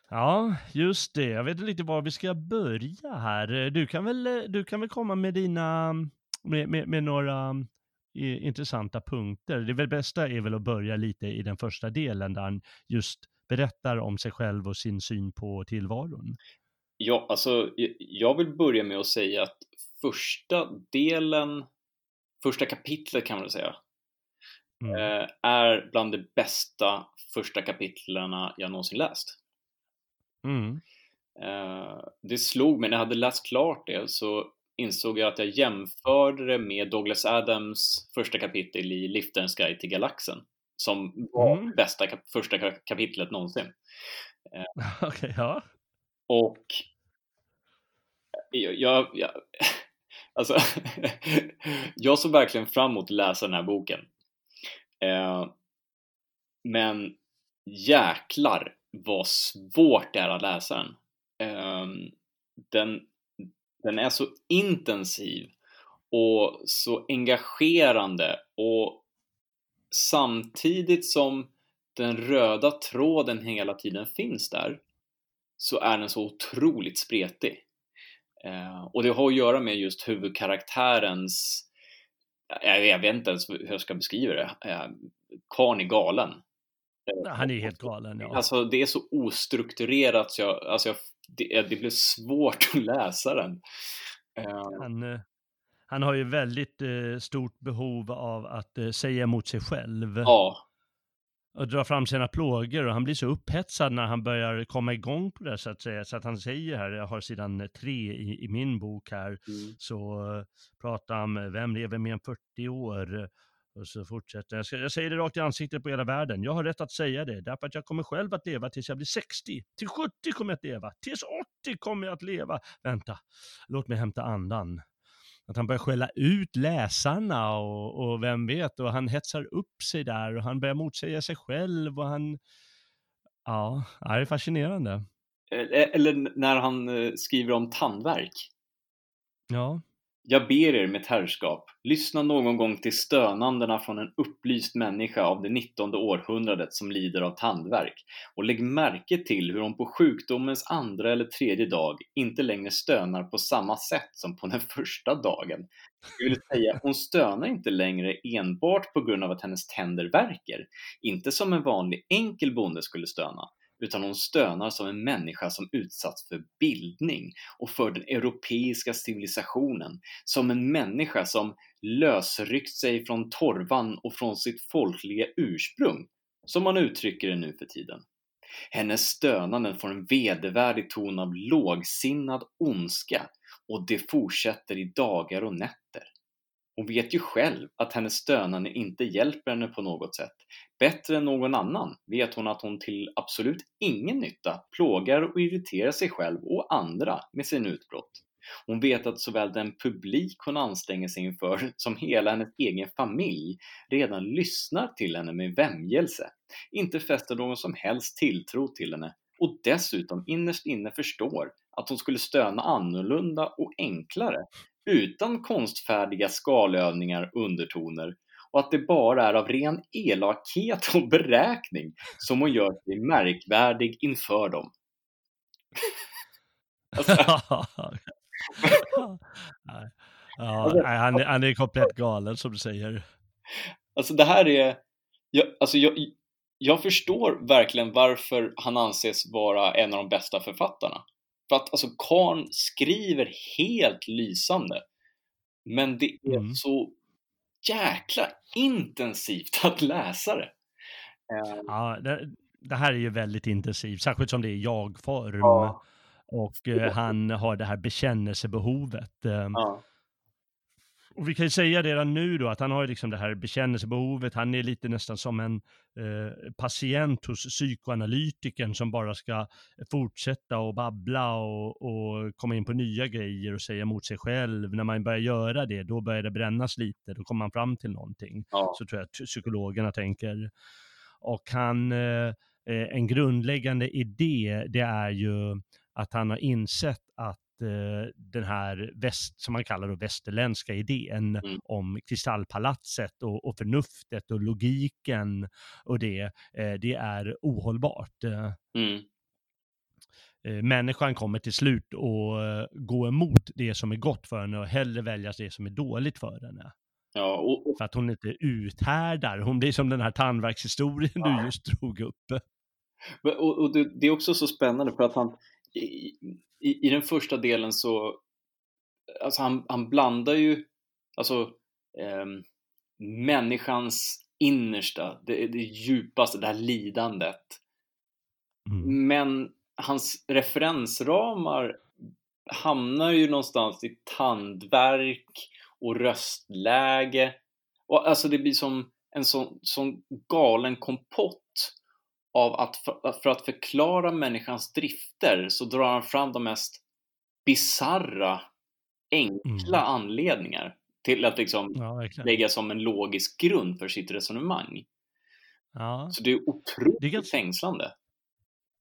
Ja, just det. Jag vet inte riktigt var vi ska börja här. Du kan väl, du kan väl komma med dina, med, med, med några intressanta punkter. Det väl bästa är väl att börja lite i den första delen där han just berättar om sig själv och sin syn på tillvaron. Ja, alltså jag vill börja med att säga att första delen första kapitlet kan man säga, mm. Eh, är bland de bästa första kapitlerna jag någonsin läst. Mm. Eh, det slog mig, när jag hade läst klart det så insåg jag att jag jämförde det med Douglas Adams första kapitel i Liftarens guide till galaxen som var mm. bästa kap första kapitlet någonsin. Okay, ja. Och jag, jag, jag Alltså, jag såg verkligen fram emot att läsa den här boken. Eh, men jäklar vad svårt det är att läsa den. Eh, den. Den är så intensiv och så engagerande och samtidigt som den röda tråden hela tiden finns där så är den så otroligt spretig. Eh, och det har att göra med just huvudkaraktärens, jag, jag vet inte ens hur jag ska beskriva det, eh, karln är galen. Eh, han är helt galen, ja. Alltså det är så ostrukturerat så jag, alltså jag, det, det blir svårt att läsa den. Eh, han, eh, han har ju väldigt eh, stort behov av att säga emot sig själv. Ja, och dra fram sina plågor och han blir så upphetsad när han börjar komma igång på det så att säga. Så att han säger här, jag har sidan tre i, i min bok här, mm. så pratar han, vem lever mer än 40 år? Och så fortsätter jag. jag säger det rakt i ansiktet på hela världen. Jag har rätt att säga det, därför att jag kommer själv att leva tills jag blir 60. Till 70 kommer jag att leva. Tills 80 kommer jag att leva. Vänta, låt mig hämta andan att han börjar skälla ut läsarna och, och vem vet, och han hetsar upp sig där och han börjar motsäga sig själv och han, ja, det är fascinerande. Eller när han eh, skriver om tandverk. Ja. Jag ber er mitt herrskap, lyssna någon gång till stönandena från en upplyst människa av det nittonde århundradet som lider av tandvärk och lägg märke till hur hon på sjukdomens andra eller tredje dag inte längre stönar på samma sätt som på den första dagen. Det vill säga, hon stönar inte längre enbart på grund av att hennes tänder värker, inte som en vanlig enkel bonde skulle stöna, utan hon stönar som en människa som utsatts för bildning och för den europeiska civilisationen, som en människa som lösryckt sig från torvan och från sitt folkliga ursprung, som man uttrycker det nu för tiden. Hennes stönanden får en vedervärdig ton av lågsinnad ondska och det fortsätter i dagar och nätter. Hon vet ju själv att hennes stönande inte hjälper henne på något sätt. Bättre än någon annan vet hon att hon till absolut ingen nytta plågar och irriterar sig själv och andra med sin utbrott. Hon vet att såväl den publik hon anstränger sig inför som hela hennes egen familj redan lyssnar till henne med vämjelse, inte fäster någon som helst tilltro till henne och dessutom innerst inne förstår att hon skulle stöna annorlunda och enklare utan konstfärdiga skalövningar och undertoner och att det bara är av ren elakhet och beräkning som hon gör sig märkvärdig inför dem. alltså. ja, han, är, han är komplett galen som du säger. Alltså det här är, jag, alltså jag, jag förstår verkligen varför han anses vara en av de bästa författarna. För att alltså Karn skriver helt lysande. Men det är mm. så jäkla intensivt att läsa det. Ehm. Ja, det, det, här är ju väldigt intensivt, särskilt som det är jag-form. Ja. Och eh, han har det här bekännelsebehovet. Eh, ja. Och vi kan ju säga redan nu då att han har liksom det här bekännelsebehovet. Han är lite nästan som en eh, patient hos psykoanalytikern som bara ska fortsätta och babbla och, och, komma in på nya grejer och säga emot sig själv. När man börjar göra det, då börjar det brännas lite. Då kommer man fram till någonting. Ja. Så tror jag att psykologerna tänker. Och han, eh, eh en grundläggande idé, det är ju att han har insett att den här väst, som man kallar då västerländska idén mm. om kristallpalatset och, och förnuftet och logiken och det, eh, det är ohållbart. Eh. Mm. Människan kommer till slut att gå emot det som är gott för henne och hellre välja det som är dåligt för henne. Ja, och... För att hon inte uthärdar. Hon blir som den här tandvärkshistorien ja. du just drog upp. Och, och det, det, är också så spännande för att han, i, i den första delen så, alltså han, han blandar ju, alltså eh, människans innersta, det, det djupaste, det här lidandet. Mm. Men hans referensramar hamnar ju någonstans i tandverk och röstläge. Och alltså det blir som en sån, sån galen kompott av att för, för, att förklara människans drifter så drar han fram de mest bizarra, enkla mm. anledningar till att liksom ja, lägga som en logisk grund för sitt resonemang. Ja. Så det är otroligt det är ganska... fängslande.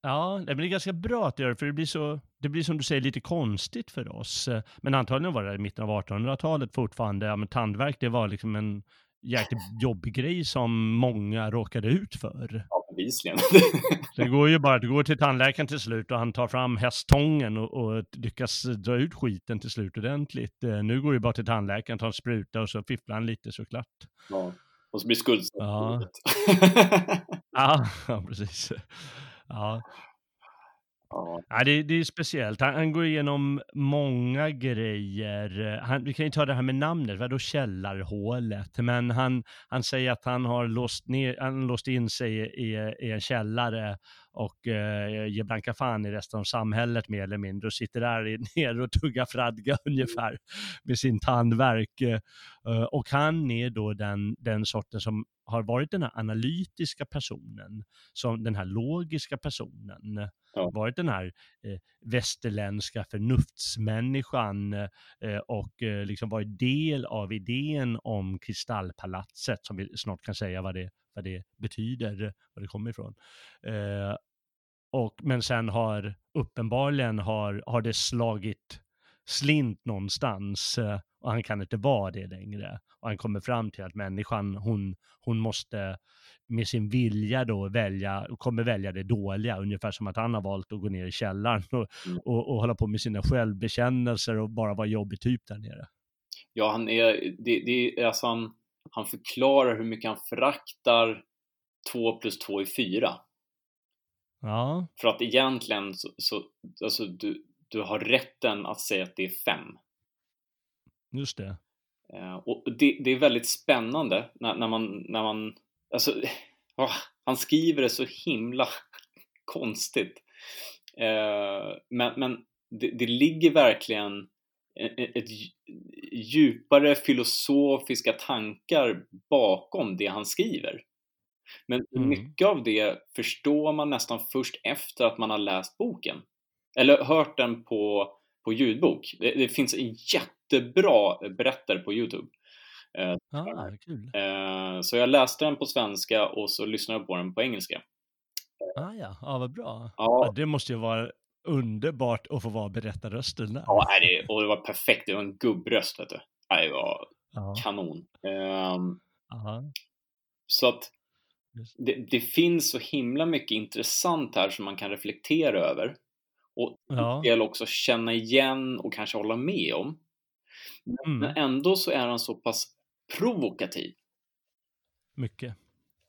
Ja, men det är ganska bra att göra för det blir så, det blir som du säger lite konstigt för oss. Men antagligen var det i mitten av 1800-talet fortfarande, ja men tandvärk det var liksom en jäkligt jobbig grej som många råkade ut för. Ja, bevisligen. det går ju bara, du går till tandläkaren till slut och han tar fram hästtången och, och lyckas dra ut skiten till slut ordentligt. Eh, nu går du bara till tandläkaren, tar en spruta och så fifflar han lite såklart. Ja, och så blir skuldsatt. Ja. ja, precis. Ja. Ja. ja det, det, är speciellt. Han, han, går igenom många grejer. Han, vi kan ju ta det här med namnet, vadå källarhålet? Men han, han säger att han har låst, ner, han låst in sig i, i en källare och eh, ger blanka fan i resten av samhället mer eller mindre och sitter där nere och tuggar fradga ungefär med sin tandverk. Eh, och han är då den, den sorten som har varit den här analytiska personen, som den här logiska personen, ja. varit den här eh, västerländska förnuftsmänniskan eh, och eh, liksom varit del av idén om kristallpalatset, som vi snart kan säga vad det, vad det betyder, var det kommer ifrån. Och, men sen har uppenbarligen har, har det slagit slint någonstans eh, och han kan inte vara det längre. Och han kommer fram till att människan, hon, hon måste med sin vilja då välja, kommer välja det dåliga, ungefär som att han har valt att gå ner i källaren och, Mm. och, och hålla på med sina självbekännelser och bara vara jobbig typ där nere. Ja, han är, det, det är alltså han, han förklarar hur mycket han föraktar 2 plus 2 är 4. Ja, För att egentligen så, så alltså du, du har rätten att säga att det är 5. just det. Eh, och det, det är väldigt spännande när, när man, när man, alltså, åh, han skriver det så himla konstigt. Eh, men men det, det ligger verkligen ett, ett djupare filosofiska tankar bakom det han skriver. Men Mm. mycket av det förstår man nästan först efter att man har läst boken. Eller hört den på, på ljudbok. Det, det finns en jättebra berättare på Youtube. Ja, kul. eh, så jag läste den på svenska och så lyssnade jag på den på engelska. Ah, ja, ja, vad bra. Ja, Ja, det måste ju vara underbart att få vara berättarrösten där. ja det, och det var perfekt. Det var en gubbröst, vet du. Det var Ja, kanon. Ja, så att. Det, det finns så himla mycket intressant här som man kan reflektera över. Och ja. del också känna igen och kanske hålla med om. Mm, Men ändå så är han så pass provokativ mycket.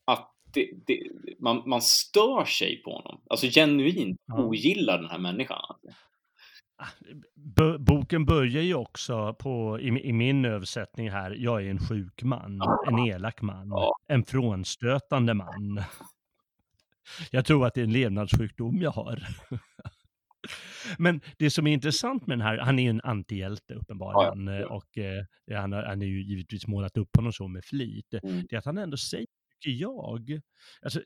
att det, det, man, man stör sig på honom. Alltså genuint Ja. ogillar den här människan. Boken börjar ju också på, i, i min översättning här, jag är en sjuk man, en elak man, en frånstötande man. Jag tror att det är en levnadssjukdom jag har. Men det som är intressant med den här, han är ju en antihjälte uppenbarligen, Ja, ja. och eh, han, har- han är ju givetvis målat upp honom så med flit. Mm. Det är att han ändå säger, tycker jag, alltså,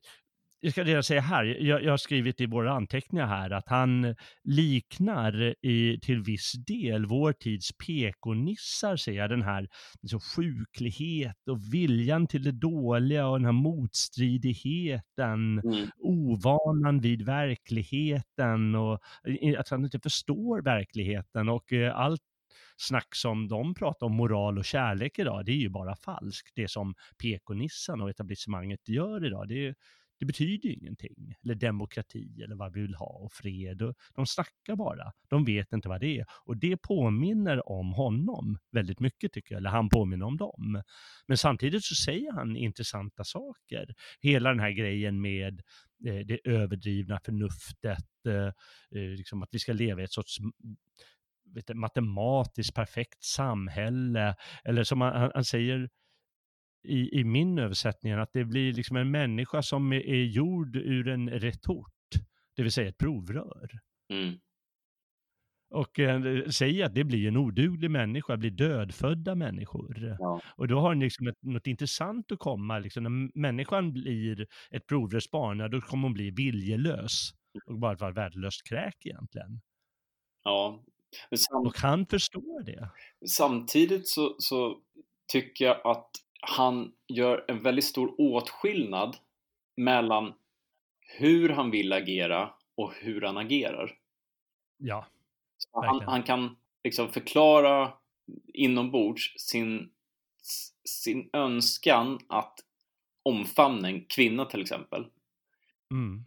jag ska redan säga här, jag, jag har skrivit i våra anteckningar här att han liknar i, till viss del vår tids PK-nissar, ser jag, den här liksom, sjuklighet och viljan till det dåliga och den här motstridigheten, Mm. ovanan vid verkligheten och att han inte förstår verkligheten och eh, allt snack som de pratar om moral och kärlek idag, det är ju bara falskt. Det som PK-nissan och etablissemanget gör idag, det, är- det betyder ju ingenting. Eller demokrati eller vad vi vill ha och fred. Och de snackar bara. De vet inte vad det är. Och det påminner om honom väldigt mycket tycker jag. Eller han påminner om dem. Men samtidigt så säger han intressanta saker. Hela den här grejen med eh, det överdrivna förnuftet, eh, eh liksom att vi ska leva i ett sorts vet du, matematiskt perfekt samhälle. Eller som han- han säger i, i min översättning, att det blir liksom en människa som är, är gjord ur en retort, det vill säga ett provrör. Mm. Och eh, säger att det blir en oduglig människa, blir dödfödda människor. Ja. Och då har den liksom ett, något intressant att komma, liksom, när människan blir ett provrörsbarn, då kommer hon bli viljelös och bara vara värdelöst kräk egentligen. ja. Men sam, Och han förstår det. samtidigt så, så tycker jag att han gör en väldigt stor åtskillnad mellan hur han vill agera och hur han agerar. Ja, Han, han kan liksom förklara inombords sin, sin önskan att omfamna en kvinna till exempel. mm.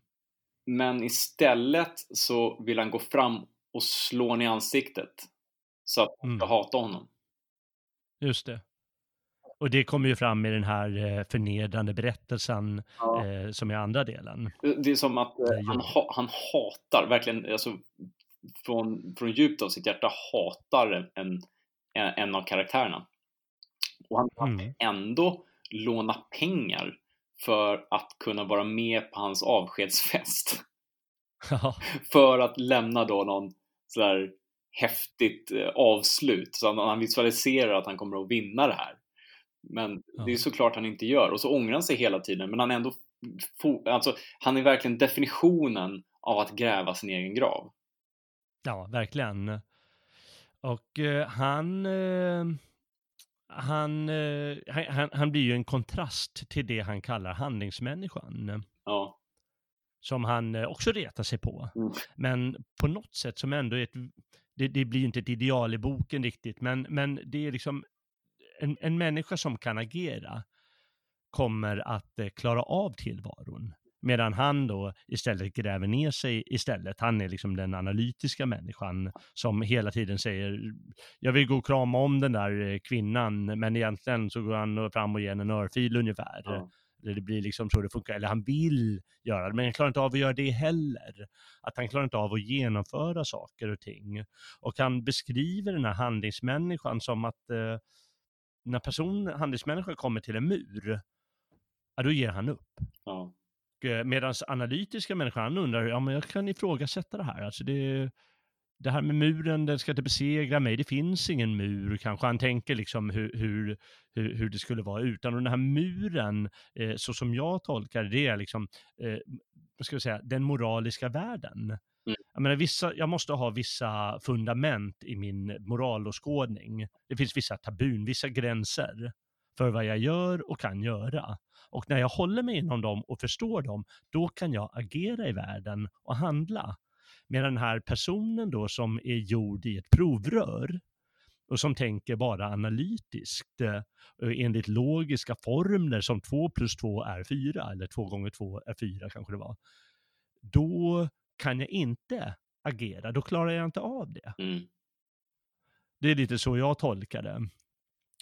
Men istället så vill han gå fram och slå henne i ansiktet. Så att hon ska Mm. hata honom. just det. Och det kommer ju fram i den här eh, förnedrande berättelsen Ja. eh, som är andra delen. Det är som att eh, han, ha, han hatar, verkligen, alltså från, från djupt av sitt hjärta hatar en, en, en av karaktärerna. Och han Mm. ändå låna pengar för att kunna vara med på hans avskedsfest. För att lämna då någon sådär häftigt avslut. Så han, han visualiserar att han kommer att vinna det här. Men Ja. det är såklart han inte gör. Och så ångrar han sig hela tiden. Men han är ändå... Alltså, han är verkligen definitionen av att gräva sin egen grav. ja verkligen. Och eh, han, eh, han, eh, han, han, blir ju en kontrast till det han kallar handlingsmänniskan. Ja. som han eh, också retar sig på. Mm. Men på något sätt som ändå är ett, det, det blir inte ett ideal i boken riktigt, men, men det är liksom en, en människa som kan agera kommer att eh, klara av tillvaron. Medan han då istället gräver ner sig istället. Han är liksom den analytiska människan som hela tiden säger jag vill gå och krama om den där eh, kvinnan men egentligen så går han fram och ger en örfil ungefär. Ja. Det blir liksom så det funkar, eller han vill göra det, men han klarar inte av att göra det heller. Att han klarar inte av att genomföra saker och ting. Och han beskriver den här handlingsmänniskan som att eh, när person, handlingsmänniskan kommer till en mur, ja, då ger han upp. Ja. Eh, Medan analytiska människan, han undrar, ja men jag kan ifrågasätta det här. Alltså det, det här med muren, den ska inte besegra mig, det finns ingen mur kanske. Han tänker liksom hur, hur, hur, hur det skulle vara utan. Och den här muren, eh, så som jag tolkar det, är liksom, eh, vad ska jag säga, den moraliska världen. Mm. Jag, menar, vissa, jag måste ha vissa fundament i min moralåskådning. Det finns vissa tabun, vissa gränser för vad jag gör och kan göra. Och när jag håller mig inom dem och förstår dem, då kan jag agera i världen och handla. Med den här personen då som är gjord i ett provrör och som tänker bara analytiskt eh, enligt logiska formler som 2 plus 2 är 4 eller 2 gånger 2 är 4 kanske det var. Då kan jag inte agera, då klarar jag inte av det. Mm. Det är lite så jag tolkar det.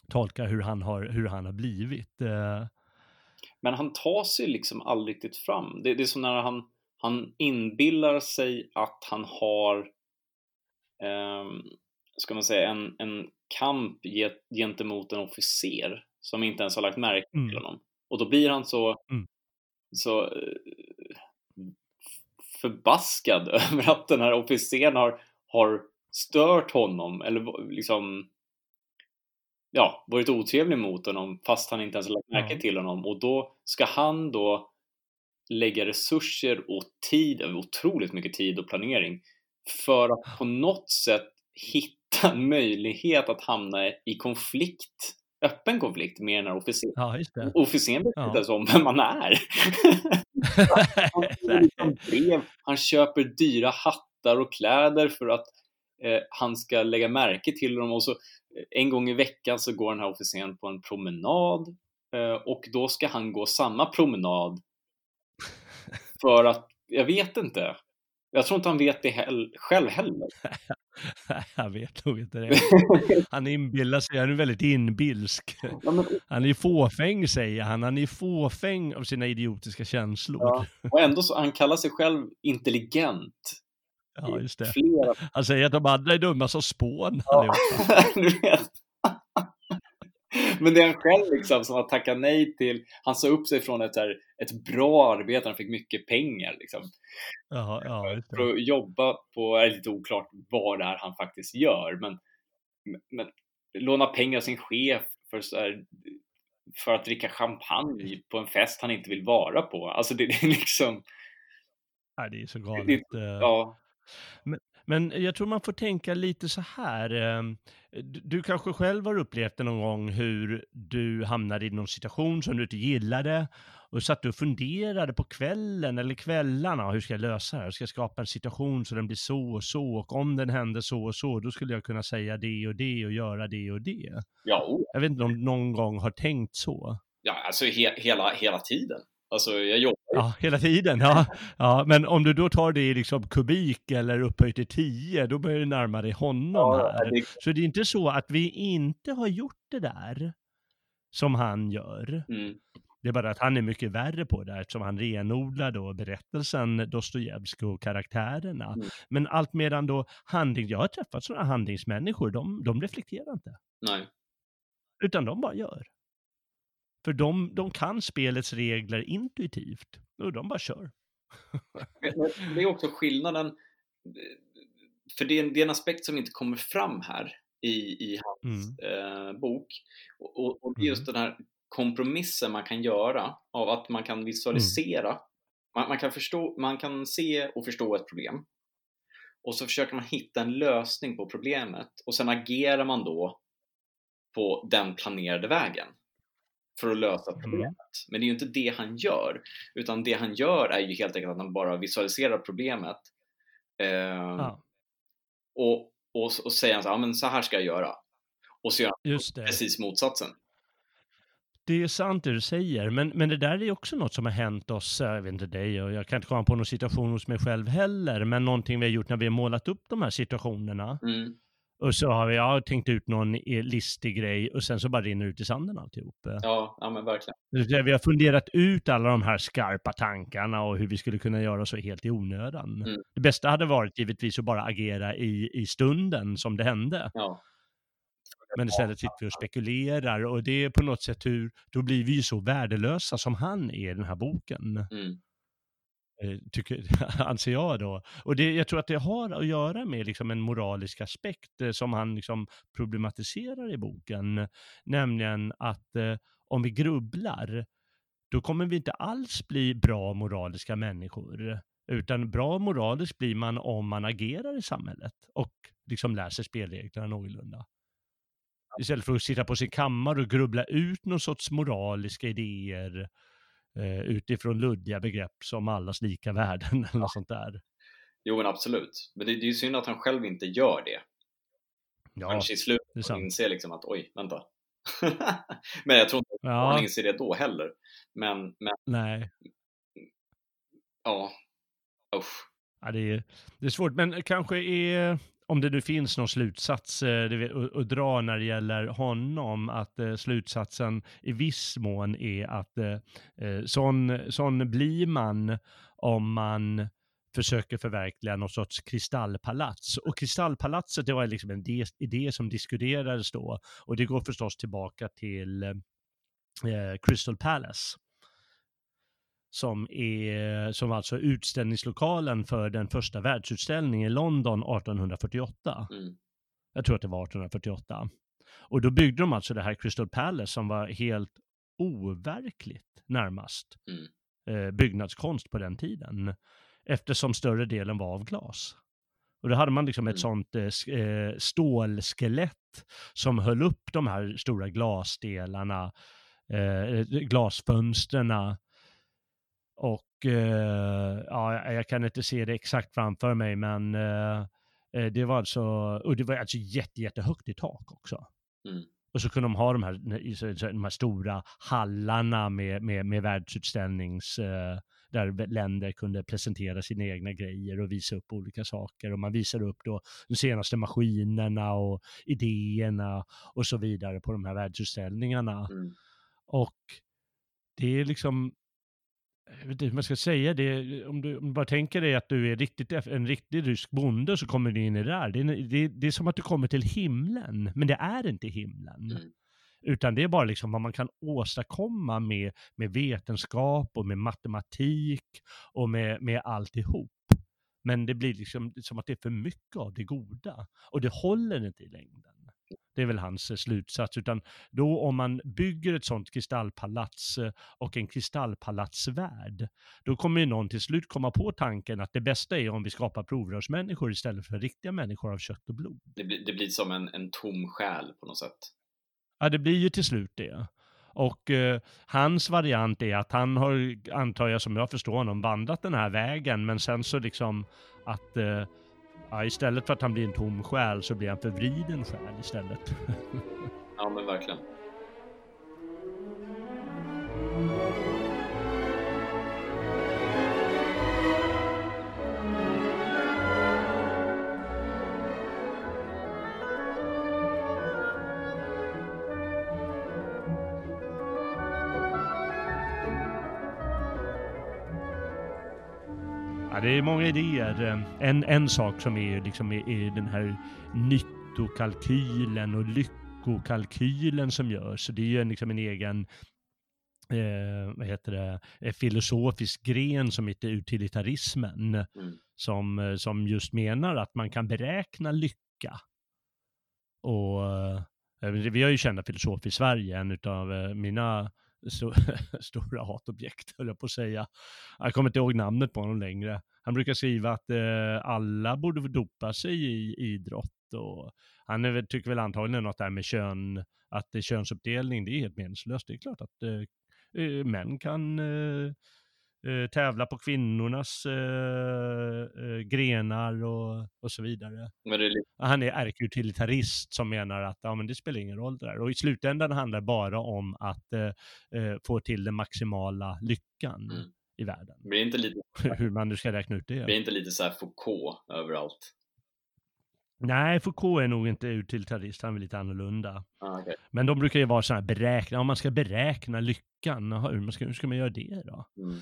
Tolkar hur han har, hur han har blivit. Eh. Men han tar sig liksom aldrig riktigt fram. Det, det är som när han han inbillar sig att han har, eh, ska man säga, en, en kamp gentemot en officer som inte ens har lagt märke till mm. honom. Och då blir han så, mm. så eh, förbaskad över att den här officeren har, har stört honom eller liksom ja, varit otrevlig mot honom fast han inte ens lagt märke mm. till honom och då ska han då lägga resurser och tid, otroligt mycket tid och planering för att på något sätt hitta en möjlighet att hamna i konflikt, öppen konflikt med den här officeren. Ja, officeren vet ja. inte ens om vem man är. han, liksom brev, han köper dyra hattar och kläder för att eh, han ska lägga märke till dem och så eh, en gång i veckan så går den här officeren på en promenad eh, och då ska han gå samma promenad för att, jag vet inte. Jag tror inte han vet det heller, själv heller. jag vet nog inte det. Han inbillar sig, han är väldigt inbilsk. Han är fåfäng säger han, han är fåfäng av sina idiotiska känslor. Ja. Och ändå så, han kallar sig själv intelligent. Ja, just det. Flera... Han säger att de andra är dumma som spån. Ja. du vet. Men det är han själv liksom som har tackat nej till, han sa upp sig från ett, här, ett bra arbete, han fick mycket pengar liksom. Jaha, ja, för att jobba på, är lite oklart vad det är han faktiskt gör, men, men låna pengar av sin chef för, här, för att dricka champagne på en fest han inte vill vara på. Alltså det, det är liksom... Nej, det är så galet. Det, eh. ja. Men, men jag tror man får tänka lite så här. Ehm, du kanske själv har upplevt det någon gång hur du hamnade i någon situation som du inte gillade och satt och funderade på kvällen eller kvällarna, hur ska jag lösa det här? Ska jag skapa en situation så den blir så och så och om den händer så och så, då skulle jag kunna säga det och det och göra det och det. Ja. Jag vet inte om du någon gång har tänkt så? Ja, alltså he hela, hela tiden. Alltså jag jobbar Ja, hela tiden. Ja. ja. Men om du då tar det i liksom kubik eller upphöjt till 10, då börjar du närma dig honom ja, här. Det... Så det är inte så att vi inte har gjort det där som han gör. Mm. Det är bara att han är mycket värre på det eftersom han renodlar då berättelsen Dostojevskij och karaktärerna. Mm. Men allt medan då handling, jag har träffat sådana handlingsmänniskor, de, de reflekterar inte. Nej. Utan de bara gör. För de, de kan spelets regler intuitivt och de bara kör. det är också skillnaden, för det är, en, det är en aspekt som inte kommer fram här i, i hans mm. eh, bok. Och, och, det är just mm. den här kompromissen man kan göra av att man kan visualisera, mm. man, man, kan förstå, man kan se och förstå ett problem och så försöker man hitta en lösning på problemet och sen agerar man då på den planerade vägen för att lösa mm. problemet. Mm. Men det är ju inte det han gör, utan det han gör är ju helt enkelt att han bara visualiserar problemet. Eh, ah. och, och, och säger så här, men så här ska jag göra. Och så gör han precis motsatsen. Det är sant det du säger, men, men det där är också något som har hänt oss, jag vet inte dig, och jag kan inte komma på någon situation hos mig själv heller, men någonting vi har gjort när vi har målat upp de här situationerna. Mm. Och så har vi ja, tänkt ut någon listig grej och sen så bara rinner ut i sanden alltihop. Ja, ja men verkligen. Vi har funderat ut alla de här skarpa tankarna och hur vi skulle kunna göra så helt i onödan. Mm. Det bästa hade varit givetvis att bara agera i, i stunden som det hände. Ja, Men istället sitter vi och spekulerar och det är på något sätt hur, då blir vi ju så värdelösa som han är i den här boken. mm. Eh, tycker, anser jag då. Och det, jag tror att det har att göra med liksom en moralisk aspekt eh, som han liksom problematiserar i boken. Nämligen att eh, om vi grubblar, då kommer vi inte alls bli bra moraliska människor. Utan bra moralisk blir man om man agerar i samhället och liksom lär sig spelreglerna någorlunda. Istället för att sitta på sin kammare och grubbla ut någon sorts moraliska idéer eh, utifrån luddiga begrepp som allas lika värden eller sånt där. Jo men absolut. Men det, det är ju synd att han själv inte gör det. Ja, Kanske i slutet och inser liksom att oj, vänta. men jag tror inte att Ja. han inser det då heller. Men, men nej. ja. Usch. Ja, det, är, det är svårt, men kanske är, om det nu finns någon slutsats eh, att, dra när det gäller honom, att eh, slutsatsen i viss mån är att eh, eh sån, sån blir man om man försöker förverkliga något sorts kristallpalats. Och kristallpalatset, det var liksom en idé, idé som diskuterades då. Och det går förstås tillbaka till eh, Crystal Palace som är som alltså är utställningslokalen för den första världsutställningen i London 1848. Mm. Jag tror att det var 1848. Och då byggde de alltså det här Crystal Palace som var helt overkligt närmast Mm. eh, byggnadskonst på den tiden. Eftersom större delen var av glas. Och då hade man liksom ett Mm. sånt eh, eh, stålskelett som höll upp de här stora glasdelarna, eh, glasfönstren och eh, ja, jag kan inte se det exakt framför mig, men eh, eh, det var alltså, och det var alltså jätte, jättehögt i tak också. Mm. Och så kunde de ha de här, de här stora hallarna med, med, med världsutställnings, eh, där länder kunde presentera sina egna grejer och visa upp olika saker. Och man visade upp då de senaste maskinerna och idéerna och så vidare på de här världsutställningarna. Mm. Och det är liksom, jag vet inte hur man ska säga det, om du, om du bara tänker dig att du är riktigt, en riktig rysk bonde så kommer du in i det där. Det är, det, det är som att du kommer till himlen, men det är inte himlen. Mm. Utan det är bara liksom vad man kan åstadkomma med, med vetenskap och med matematik och med, med alltihop. Men det blir liksom som att det är för mycket av det goda. Och det håller inte i längden. Det är väl hans eh, slutsats. Utan då om man bygger ett sånt kristallpalats eh, och en kristallpalatsvärld, då kommer ju någon till slut komma på tanken att det bästa är om vi skapar provrörsmänniskor istället för riktiga människor av kött och blod. Det, blir, det blir som en, en tom själ på något sätt. Ja, det blir ju till slut det. Och eh, hans variant är att han har, antar jag som jag förstår honom, vandrat den här vägen, men sen så liksom att eh, ja, istället för att han blir en tom själ så blir han förvriden själ istället. Ja men verkligen. Är många idéer. En, en sak som är liksom är, är den här nyttokalkylen och lyckokalkylen som görs. Det är ju liksom en egen eh, vad heter det, eh, filosofisk gren som heter utilitarismen. Mm. som, eh, som just menar att man kan beräkna lycka. Och eh, vi har ju kända filosofer i Sverige, en av mina stora hatobjekt, höll jag på att säga. Jag kommer inte ihåg namnet på honom längre. Han brukar skriva att eh, alla borde dopa sig i idrott och han är, tycker väl antagligen något där med kön, att eh, könsuppdelning, det är helt meningslöst. Det är klart att eh, eh män kan eh, eh, tävla på kvinnornas eh, eh, grenar och, och så vidare. Det är lite, Han är ärkeutilitarist som menar att ja, men det spelar ingen roll det där. Och i slutändan handlar det bara om att eh, eh, få till den maximala lyckan Mm. i världen. blir inte lite, Hur man nu ska räkna ut det. blir inte lite så här Foucault överallt? Nej, Foucault är nog inte utilitarist, han är lite annorlunda. Ah, okej. Men de brukar ju vara sådana här beräkna, om man ska beräkna lyckan, hur, ska, hur ska man göra det då? Mm.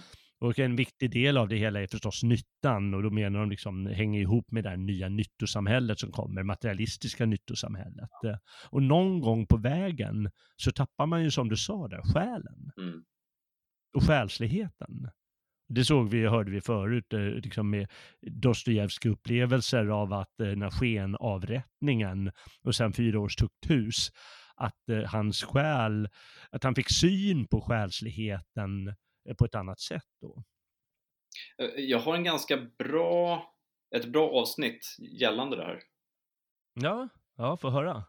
Och en viktig del av det hela är förstås nyttan och då menar de liksom hänger ihop med det här nya nyttosamhället som kommer, materialistiska nyttosamhället. Och någon gång på vägen så tappar man ju som du sa där, själen Mm. och själsligheten. Det såg vi, hörde vi förut, eh, liksom med Dostojevskij upplevelser av att eh, när skenavrättningen och sen fyra års tukthus, att eh, hans själ, att han fick syn på själsligheten på ett annat sätt då. Eh, Jag har en ganska bra, ett bra avsnitt gällande det här. Ja, ja, få höra.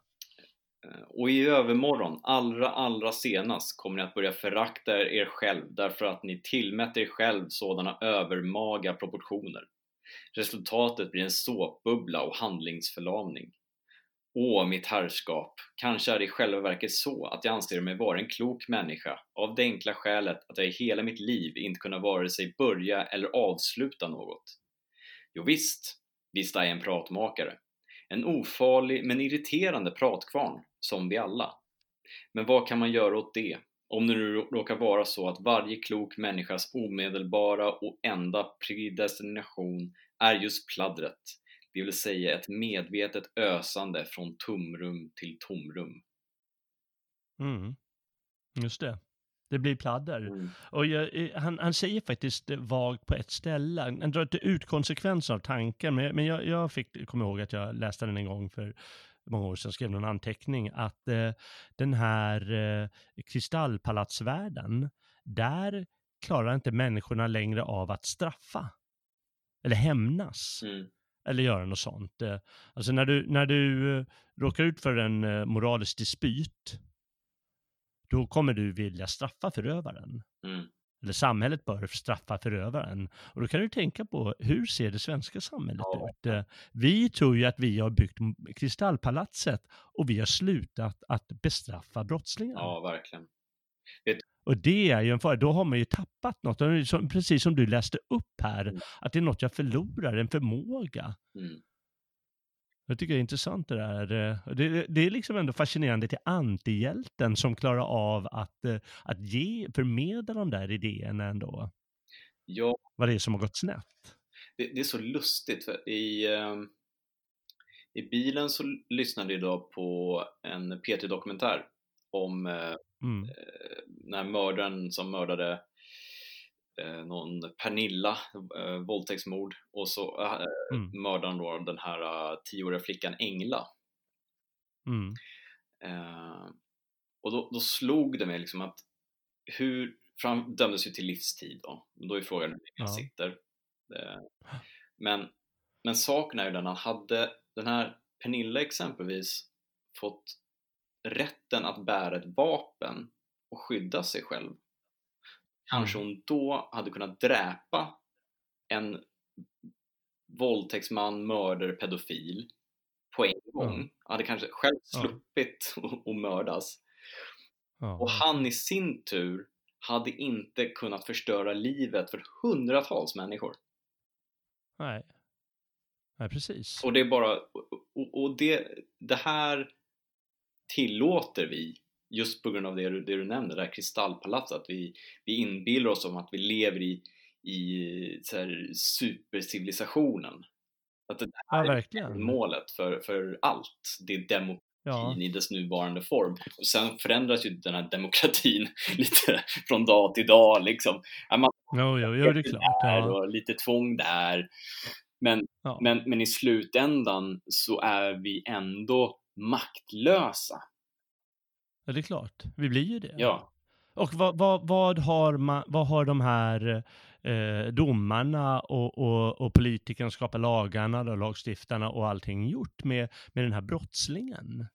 Eh, Och i övermorgon, allra, allra senast, kommer ni att börja förakta er själv därför att ni tillmäter er själv sådana övermaga proportioner. Resultatet blir en såpbubbla och handlingsförlamning. Åh, mitt herrskap, kanske är det i själva verket så att jag anser mig vara en klok människa av det enkla skälet att jag i hela mitt liv inte kunnat vare sig börja eller avsluta något. Jo visst, visst är jag en pratmakare. En ofarlig men irriterande pratkvarn, som vi alla. Men vad kan man göra åt det? Om det nu råkar vara så att varje klok människas omedelbara och enda predestination är just pladdret, det vill säga ett medvetet ösande från tomrum till tomrum. Mm. Just det. Det blir pladder. Mm. Och jag, eh, han, han säger faktiskt eh, vagt på ett ställe, han drar inte ut konsekvenser av tanken, men, men jag, jag fick, kommer ihåg att jag läste den en gång för många år sedan, skrev någon anteckning, att eh, den här eh, kristallpalatsvärlden, där klarar inte människorna längre av att straffa. Eller hämnas. Mm. Eller göra något sånt. Eh, Alltså när du, när du eh, råkar ut för en eh, moralisk dispyt, då kommer du vilja straffa förövaren. Mm. Eller samhället bör straffa förövaren. Och då kan du tänka på, hur ser det svenska samhället Ja. ut? Vi tror ju att vi har byggt Kristallpalatset och vi har slutat att bestraffa brottslingar. Ja, verkligen. Och det är ju en fara, då har man ju tappat något. Som- Precis som du läste upp här, Mm. att det är något jag förlorar, en förmåga. Mm. Jag tycker det är intressant det där. eh, Det, det är liksom ändå fascinerande till antihjälten som klarar av att, eh, att ge, förmedla de där idéerna ändå. Ja, Vad det är som har gått snett. det, det är så lustigt för i, ehm, i bilen så lyssnade jag idag på en P3-dokumentär om eh, Mm. eh, när mördaren som mördade eh, någon Pernilla, eh, våldtäktsmord och så eh, Mm. mördaren då den här eh, tioåriga flickan Engla. Mm. Eh, och då, då slog det mig liksom att hur, för han dömdes ju till livstid då, då är frågan hur länge han sitter. Eh, men, men saken är ju den, han hade den här Pernilla exempelvis fått rätten att bära ett vapen och skydda sig själv. Kanske hon då hade kunnat dräpa en våldtäktsman, mördare, pedofil på en gång. Mm. Hade kanske själv sluppit att att mördas. Ja. Och han i sin tur hade inte kunnat förstöra livet för hundratals människor. Nej. Nej, precis. Och det är bara, och, och det, det här tillåter vi just på grund av det du, det du nämnde, det här kristallpalatset, att vi, vi inbillar oss om att vi lever i, i så här, supercivilisationen. Att det Ja, här är verkligen. målet för, för allt, det är demokratin Ja. i dess nuvarande form. Och sen förändras ju den här demokratin lite från dag till dag liksom. Ja, man Jo, jo, jo, det är klart. där Ja. och lite tvång där. Men, Ja. men, men i slutändan så är vi ändå maktlösa. ja, det är klart. Vi blir ju det. Ja, Och vad, vad, vad, har, man, vad har de här eh, domarna och, och, och politikerna, skapa lagarna, då, lagstiftarna och allting gjort med, med den här brottslingen?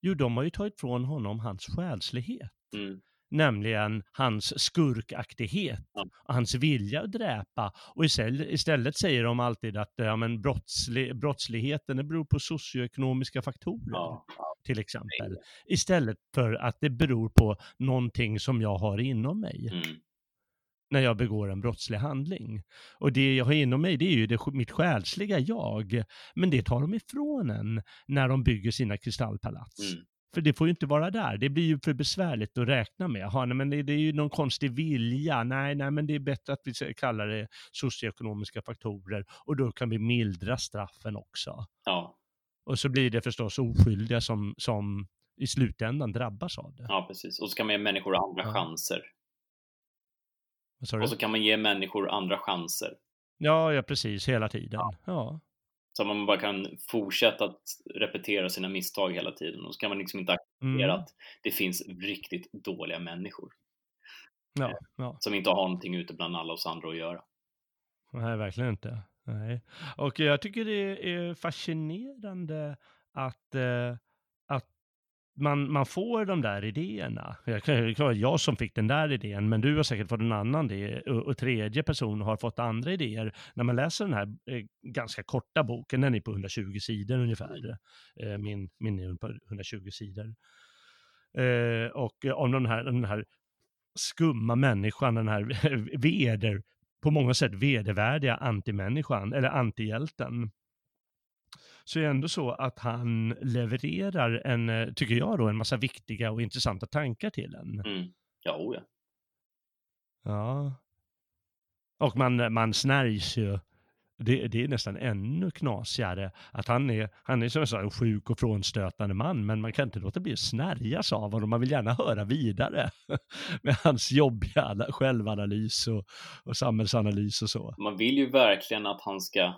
Jo, de har ju tagit från honom hans själslighet. mm, nämligen hans skurkaktighet, Ja. och hans vilja att dräpa. Och istället, säger de alltid att ja, men brottsli, brottsligheten det beror på socioekonomiska faktorer, Ja. till exempel. Istället för att det beror på någonting som jag har inom mig Mm. när jag begår en brottslig handling. Och det jag har inom mig, det är ju det, mitt själsliga jag. Men det tar de ifrån en när de bygger sina kristallpalats. Mm. För det får ju inte vara där. Det blir ju för besvärligt att räkna med. Jaha, nej, men det, det är ju någon konstig vilja. Nej, nej, men det är bättre att vi kallar det socioekonomiska faktorer och då kan vi mildra straffen också. Ja. Och så blir det förstås oskyldiga som, som i slutändan drabbas av det. ja, precis. Och så kan man ge människor andra Ja. chanser. Och så kan man ge människor andra chanser. Ja, ja, precis, hela tiden. Ja. Så man bara kan fortsätta att repetera sina misstag hela tiden. Och så kan man liksom inte acceptera Mm. att det finns riktigt dåliga människor. Ja, ja. Som inte har någonting ute bland alla oss andra att göra. Nej, verkligen inte. Nej. Och jag tycker det är fascinerande att, eh, att man, man får de där idéerna. Jag, det är klart jag som fick den där idén, men du har säkert fått en annan idé och, och tredje person har fått andra idéer. När man läser den här eh, ganska korta boken, den är på 120 sidor ungefär. Eh, min, min är på 120 sidor. Eh, och om den här, den här skumma människan, den här veder, på många sätt vedervärdiga antimänniskan, eller antihjälten, så är det ändå så att han levererar en, eh, tycker jag då, en massa viktiga och intressanta tankar till en. Mm. Ja, oh ja. Ja. Och man, man snärjs ju. Det, det är nästan ännu knasigare att han är, han är som jag sa, en sjuk och frånstötande man, men man kan inte låta bli att snärjas av honom. Man vill gärna höra vidare med hans jobbiga ana- självanalys och, och samhällsanalys och så. Man vill ju verkligen att han ska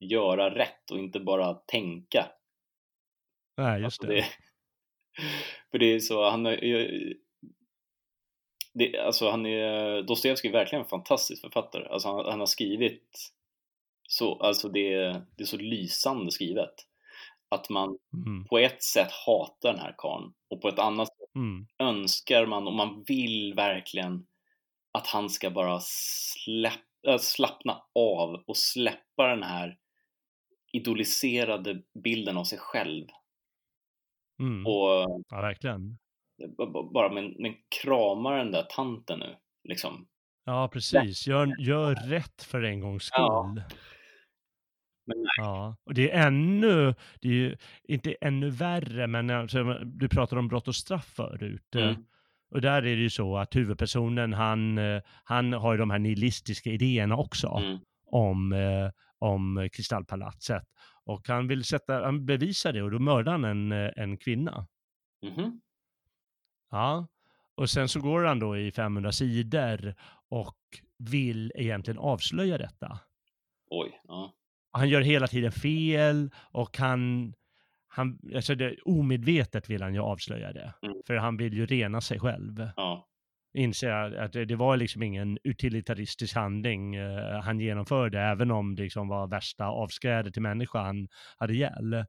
göra rätt och inte bara tänka. Nej, just Alltså det. det. För det är så, han är det, alltså han är, Dostojevskij är verkligen en fantastisk författare. Alltså han, han har skrivit så, alltså det, det är så lysande skrivet. Att man Mm, på ett sätt hatar den här karln och på ett annat sätt mm, önskar man och man vill verkligen att han ska bara släpp, äh, slappna av och släppa den här idoliserade bilden av sig själv mm. och Ja, verkligen. bara men, men krama den där tanten nu liksom. Ja, precis. Gör, gör rätt för en gångs skull. Ja. Ja, och det är ännu, det är ju inte ännu värre, men alltså, du pratade om brott och straff förut. eh, Mm. Och där är det ju så att huvudpersonen, han, eh, han har ju de här nihilistiska idéerna också Mm. om, eh, om Kristallpalatset. Och han vill sätta, han bevisar det och då mördar han en, eh, en kvinna. Mhm. Ja, och sen så går han då i 500 sidor och vill egentligen avslöja detta. Oj, ja. Han gör hela tiden fel och han, han alltså det, omedvetet vill han ju avslöja det. Mm. För han vill ju rena sig själv. ja. Inser att det, var liksom ingen utilitaristisk handling eh, han genomförde, även om det liksom var värsta avskrädet till människan han hade ihjäl.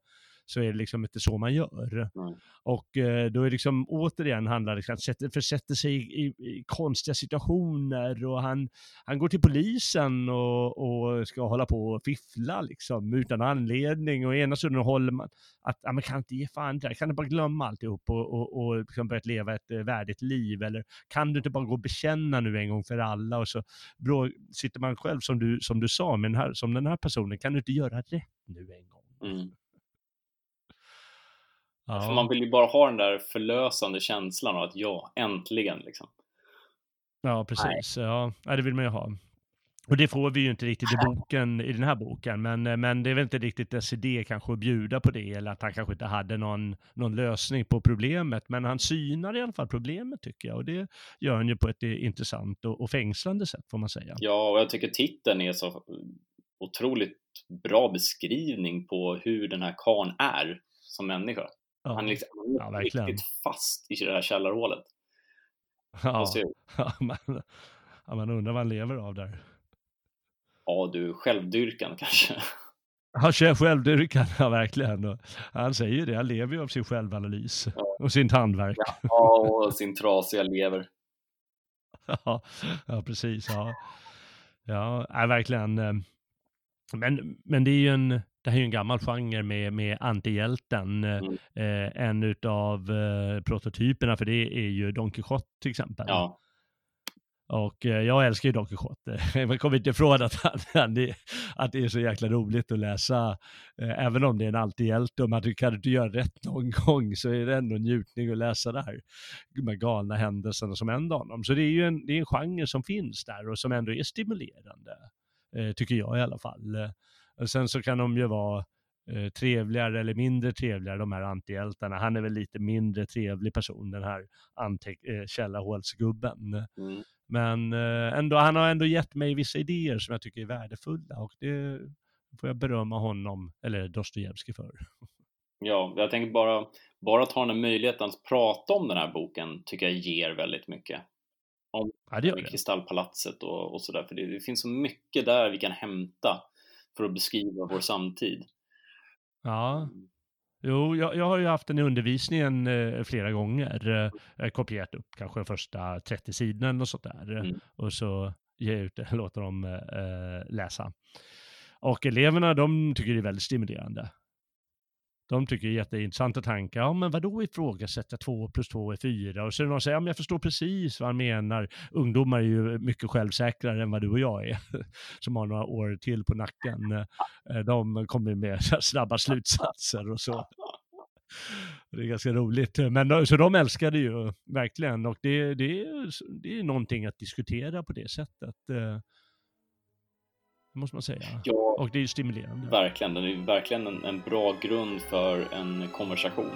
Så är det liksom inte så man gör. Mm. Och eh, då är det liksom återigen handlar det om att sätta, försätta sig i, i, konstiga situationer och han, han går till polisen och, och ska hålla på och fiffla liksom utan anledning och ena stunden håller man att, ja men kan inte ge fan där, kan du bara glömma alltihop och, och, och liksom börja leva ett eh, värdigt liv eller kan du inte bara gå och bekänna nu en gång för alla och så bro, sitter man själv som du, som du sa, med den här, som den här personen, kan du inte göra rätt nu en gång? Mm. Ja. För man vill ju bara ha den där förlösande känslan av att ja, äntligen liksom. Ja, precis. Ja, ja, det vill man ju ha. Och det får vi ju inte riktigt i boken, i den här boken, men, eh, men det är väl inte riktigt dess idé kanske att bjuda på det, eller att han kanske inte hade någon, någon lösning på problemet, men han synar i alla fall problemet tycker jag, och det gör han ju på ett eh, intressant och, och fängslande sätt får man säga. Ja, och jag tycker titeln är så otroligt bra beskrivning på hur den här karln är som människa. Ja, Han är liksom Ja, verkligen. riktigt fast i det här källarhålet. ja, ja, man, ja, man undrar vad han lever av där. ja, du, självdyrkan kanske. Han kör självdyrkan, ja verkligen. Och han säger ju det, han lever ju av sin självanalys Ja. och sin tandvärk. Ja, och sin trasiga lever. Ja, ja precis. Ja, ja verkligen. Men, men det är ju en, det här är ju en gammal genre med, med antihjälten. Mm. Eh, en utav eh, prototyperna för det är ju Don Quijote till exempel. Ja, Och eh, jag älskar ju Don Quijote. Man kommer inte ifrån att, han, han är, att det är så jäkla roligt att läsa. Eh, även om det är en antihjälte och man kan inte göra rätt någon gång så är det ändå en njutning att läsa det här. Här galna händelserna som händer honom. Så det är ju en, det är en genre som finns där och som ändå är stimulerande. Eh, tycker jag i alla fall. Eh, sen så kan de ju vara eh, trevligare eller mindre trevligare, de här antihjältarna. Han är väl lite mindre trevlig person, den här ante- källarhålsgubben. mm. Men ändå, han har ändå gett mig vissa idéer som jag tycker är värdefulla och det får jag berömma honom, eller Dostojevskij för. ja jag tänker bara, bara att ha den här möjligheten att prata om den här boken tycker jag ger väldigt mycket. Om Ja, det det. Kristallpalatset och, och sådär, för det, det finns så mycket där vi kan hämta för att beskriva vår samtid. Ja, jo, jag, jag har ju haft den i undervisningen eh, flera gånger. Eh, har kopierat upp kanske första 30 sidorna och sånt där. eh, Mm. Och så ger jag ut det, låter dem eh, läsa. Och eleverna, de tycker det är väldigt stimulerande. De tycker det är jätteintressanta tankar. Ja, men vadå ifrågasätta 2 plus 2 är 4? Och så är det någon som säger, ja, men jag förstår precis vad han menar. Ungdomar är ju mycket självsäkrare än vad du och jag är, som har några år till på nacken. Eh, de kommer med snabba slutsatser och så. Det är ganska roligt. Men de- så de älskar det ju verkligen och det, det, det är någonting att diskutera på det sättet. Eh, det måste man säga. Ja, Och det är ju stimulerande. verkligen. Den är verkligen en, en bra grund för en konversation.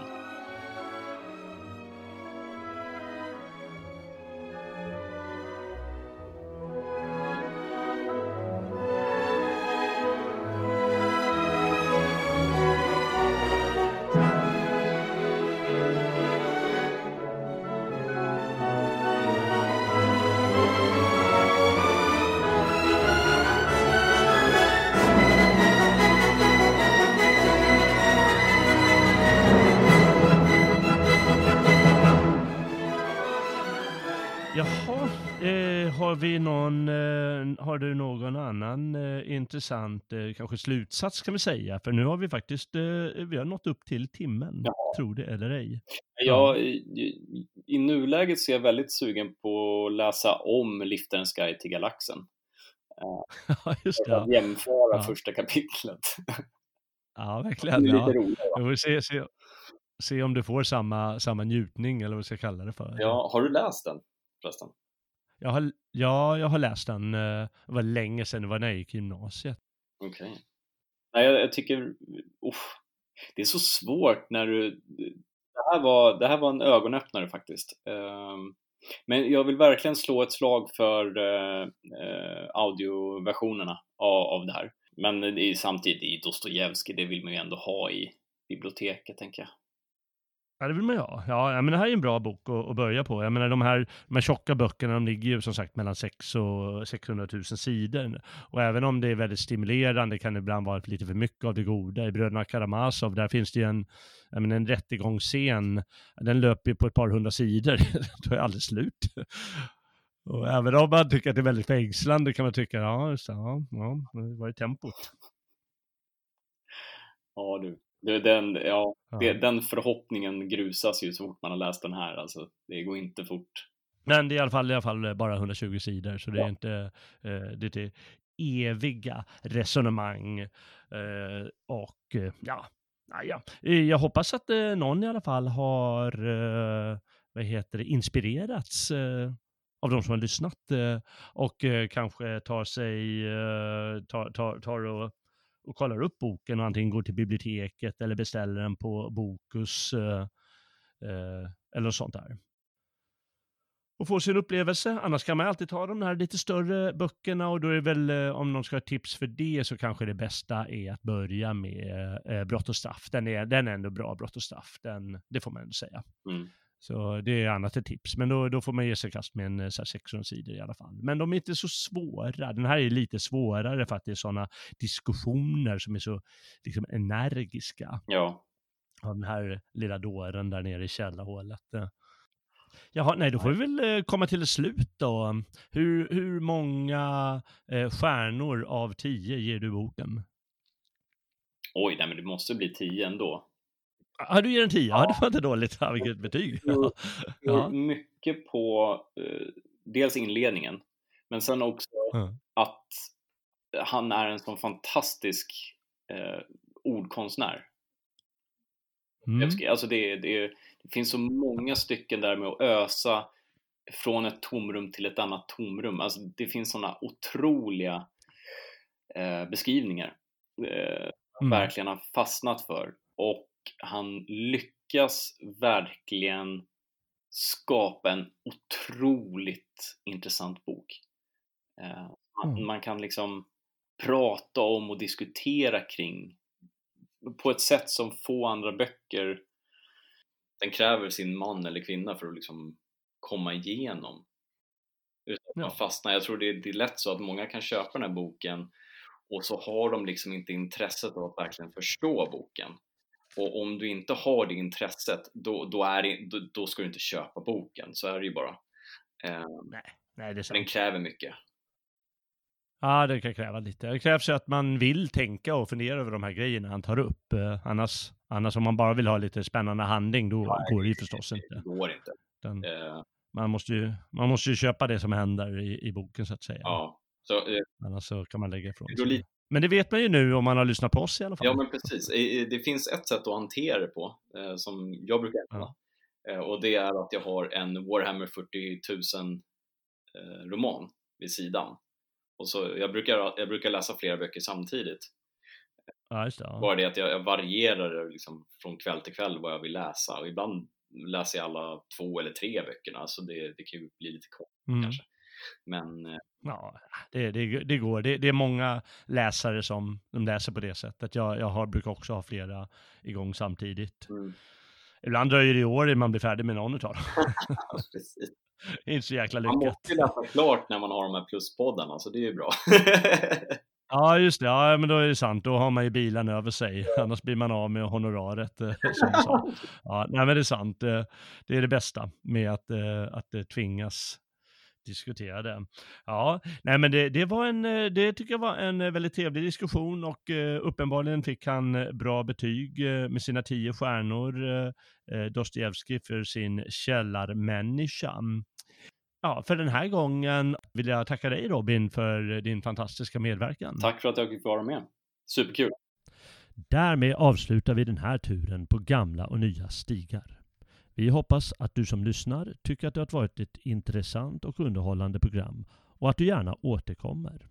Intressant, eh, kanske slutsats kan vi säga? För nu har vi faktiskt, eh, vi har nått upp till timmen, Ja. tror det eller ej. Jag, i, i- nuläget så är jag väldigt sugen på att läsa om Liftarens guide till galaxen. Ja, just det. För att Ja, jämföra Ja. första kapitlet. ja Det verkligen. Ja. Vi får se, se, se om du får samma, samma njutning eller vad vi ska kalla det för. Ja, har du läst den förresten? Jag har, ja, jag har läst den, eh, det var länge sedan, det var när jag gick i gymnasiet. Okej. Nej, jag, jag tycker, uff, det är så svårt när du, det här var, det här var en ögonöppnare faktiskt. Um, men jag vill verkligen slå ett slag för uh, audioversionerna av, av det här. Men det är samtidigt i Dostojevskij, det vill man ju ändå ha i biblioteket, tänker jag. Ja, det vill man ju ha. Ja, men det här är en bra bok att, att börja på. Jag menar, de här, de här tjocka böckerna, de ligger ju som sagt mellan 6 och 600 000 sidor. Och även om det är väldigt stimulerande kan det ibland vara lite för mycket av det goda. I Bröderna Karamazov, där finns det ju en, jag menar, en rättegångsscen. Den löper ju på ett par hundra sidor. Då är aldrig slut. Och även om man tycker att det är väldigt fängslande kan man tycka, ja, just det, ja, ja, vad är tempot? Ja, du du den, ja, det, den förhoppningen grusas ju så fort man har läst den här. Alltså, det går inte fort. Men det är i alla fall, i alla fall bara 120 sidor, så det är inte eh, det är eviga resonemang. Eh, och eh, ja, ja, Eh, jag hoppas att eh, någon i alla fall har eh, vad heter det, inspirerats eh, av de som har lyssnat eh, och eh, kanske tar sig, eh, tar, tar, tar och, och kollar upp boken och antingen går till biblioteket eller beställer den på Bokus eh, eh, eller något sånt där och får sin upplevelse. Annars kan man alltid ta de här lite större böckerna och då är det väl, eh, om någon ska ha tips för det, så kanske det bästa är att börja med eh, Brott och straff. Den är, den är ändå bra, Brott och straff. Den, det får man ändå säga. Mm. Så det är annat ett tips. Men då, då får man ge sig kast med en eh, så här 600 sidor i alla fall. Men de är inte så svåra. Den här är lite svårare för att det är sådana diskussioner som är så liksom, energiska. Ja. Av den här lilla dåren där nere i källarhålet. Jaha, nej, då får vi väl eh, komma till ett slut då. Hur, hur många eh, stjärnor av tio ger du boken? Oj, nej men det måste bli tio ändå. Ja, du ger en tia? Ja. det var inte dåligt. Ja, vilket betyg. Ja. ja. Mycket på eh, dels inledningen, men sen också mm. att han är en sån fantastisk eh, ordkonstnär. Mm. Alltså det, det, det finns så många stycken där med att ösa från ett tomrum till ett annat tomrum. Alltså det finns sådana otroliga eh, beskrivningar eh, mm. verkligen har fastnat för och han lyckas verkligen skapa en otroligt intressant bok. Eh, mm. Man kan liksom prata om och diskutera kring på ett sätt som få andra böcker den kräver sin man eller kvinna för att liksom komma igenom. Utan att man fastnar. Jag tror det är, det är lätt så att många kan köpa den här boken och så har de liksom inte intresset av att verkligen förstå boken. Och om du inte har det intresset, då, då, är det, då, då ska du inte köpa boken. Så är det ju bara. Eh, nej, nej, det. Den kräver mycket. Ja, det kan kräva lite. Det krävs ju att man vill tänka och fundera över de här grejerna han tar upp. Eh, annars, annars om man bara vill ha lite spännande handling, då ja, går det ju förstås det, inte. Det går inte. Den, uh, man, måste ju, man måste ju köpa det som händer i, i boken så att säga. Ja. Så, uh, annars så kan man lägga ifrån sig. Men det vet man ju nu om man har lyssnat på oss i alla fall. Ja, men precis. Det finns ett sätt att hantera det på, eh, som jag brukar använda. Ja. Och det är att jag har en Warhammer 40 000 roman vid sidan. Och så, jag, brukar, jag brukar läsa flera böcker samtidigt. Ja, det, ja. Bara det att jag, jag varierar liksom från kväll till kväll vad jag vill läsa och ibland läser jag alla två eller tre böckerna så det, det kan ju bli lite kort mm. kanske. Men... Ja, det, det, det går. Det, det, är många läsare som de läser på det sättet. Jag, jag har, brukar också ha flera igång samtidigt. Mm. Ibland dröjer det i år innan man blir färdig med någon utav dem. Det är inte så jäkla lyckat. Man måste ju läsa klart när man har de här pluspoddarna, så det är ju bra. ja, just det. Ja, men då är det sant. Då har man ju bilen över sig. Annars blir man av med honoraret. Eh, Ja, nej, men det är sant. Eh, det är det bästa med att, eh, att tvingas diskutera det. Ja, nej men det, det var en, det tycker jag var en väldigt trevlig diskussion och uppenbarligen fick han bra betyg med sina tio stjärnor, Dostojevskij för sin källarmänniska. Ja, för den här gången vill jag tacka dig Robin för din fantastiska medverkan. Tack för att jag fick vara med. Superkul. Därmed avslutar vi den här turen på gamla och nya stigar. Vi hoppas att du som lyssnar tycker att det har varit ett intressant och underhållande program och att du gärna återkommer.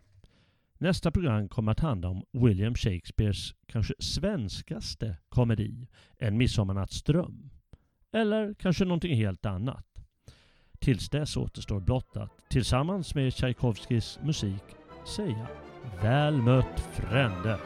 Nästa program kommer att handla om William Shakespeares kanske svenskaste komedi, En midsommarnattsdröm. Eller kanske någonting helt annat. Tills dess återstår blott att tillsammans med Tchaikovskis musik säga Väl mött frände!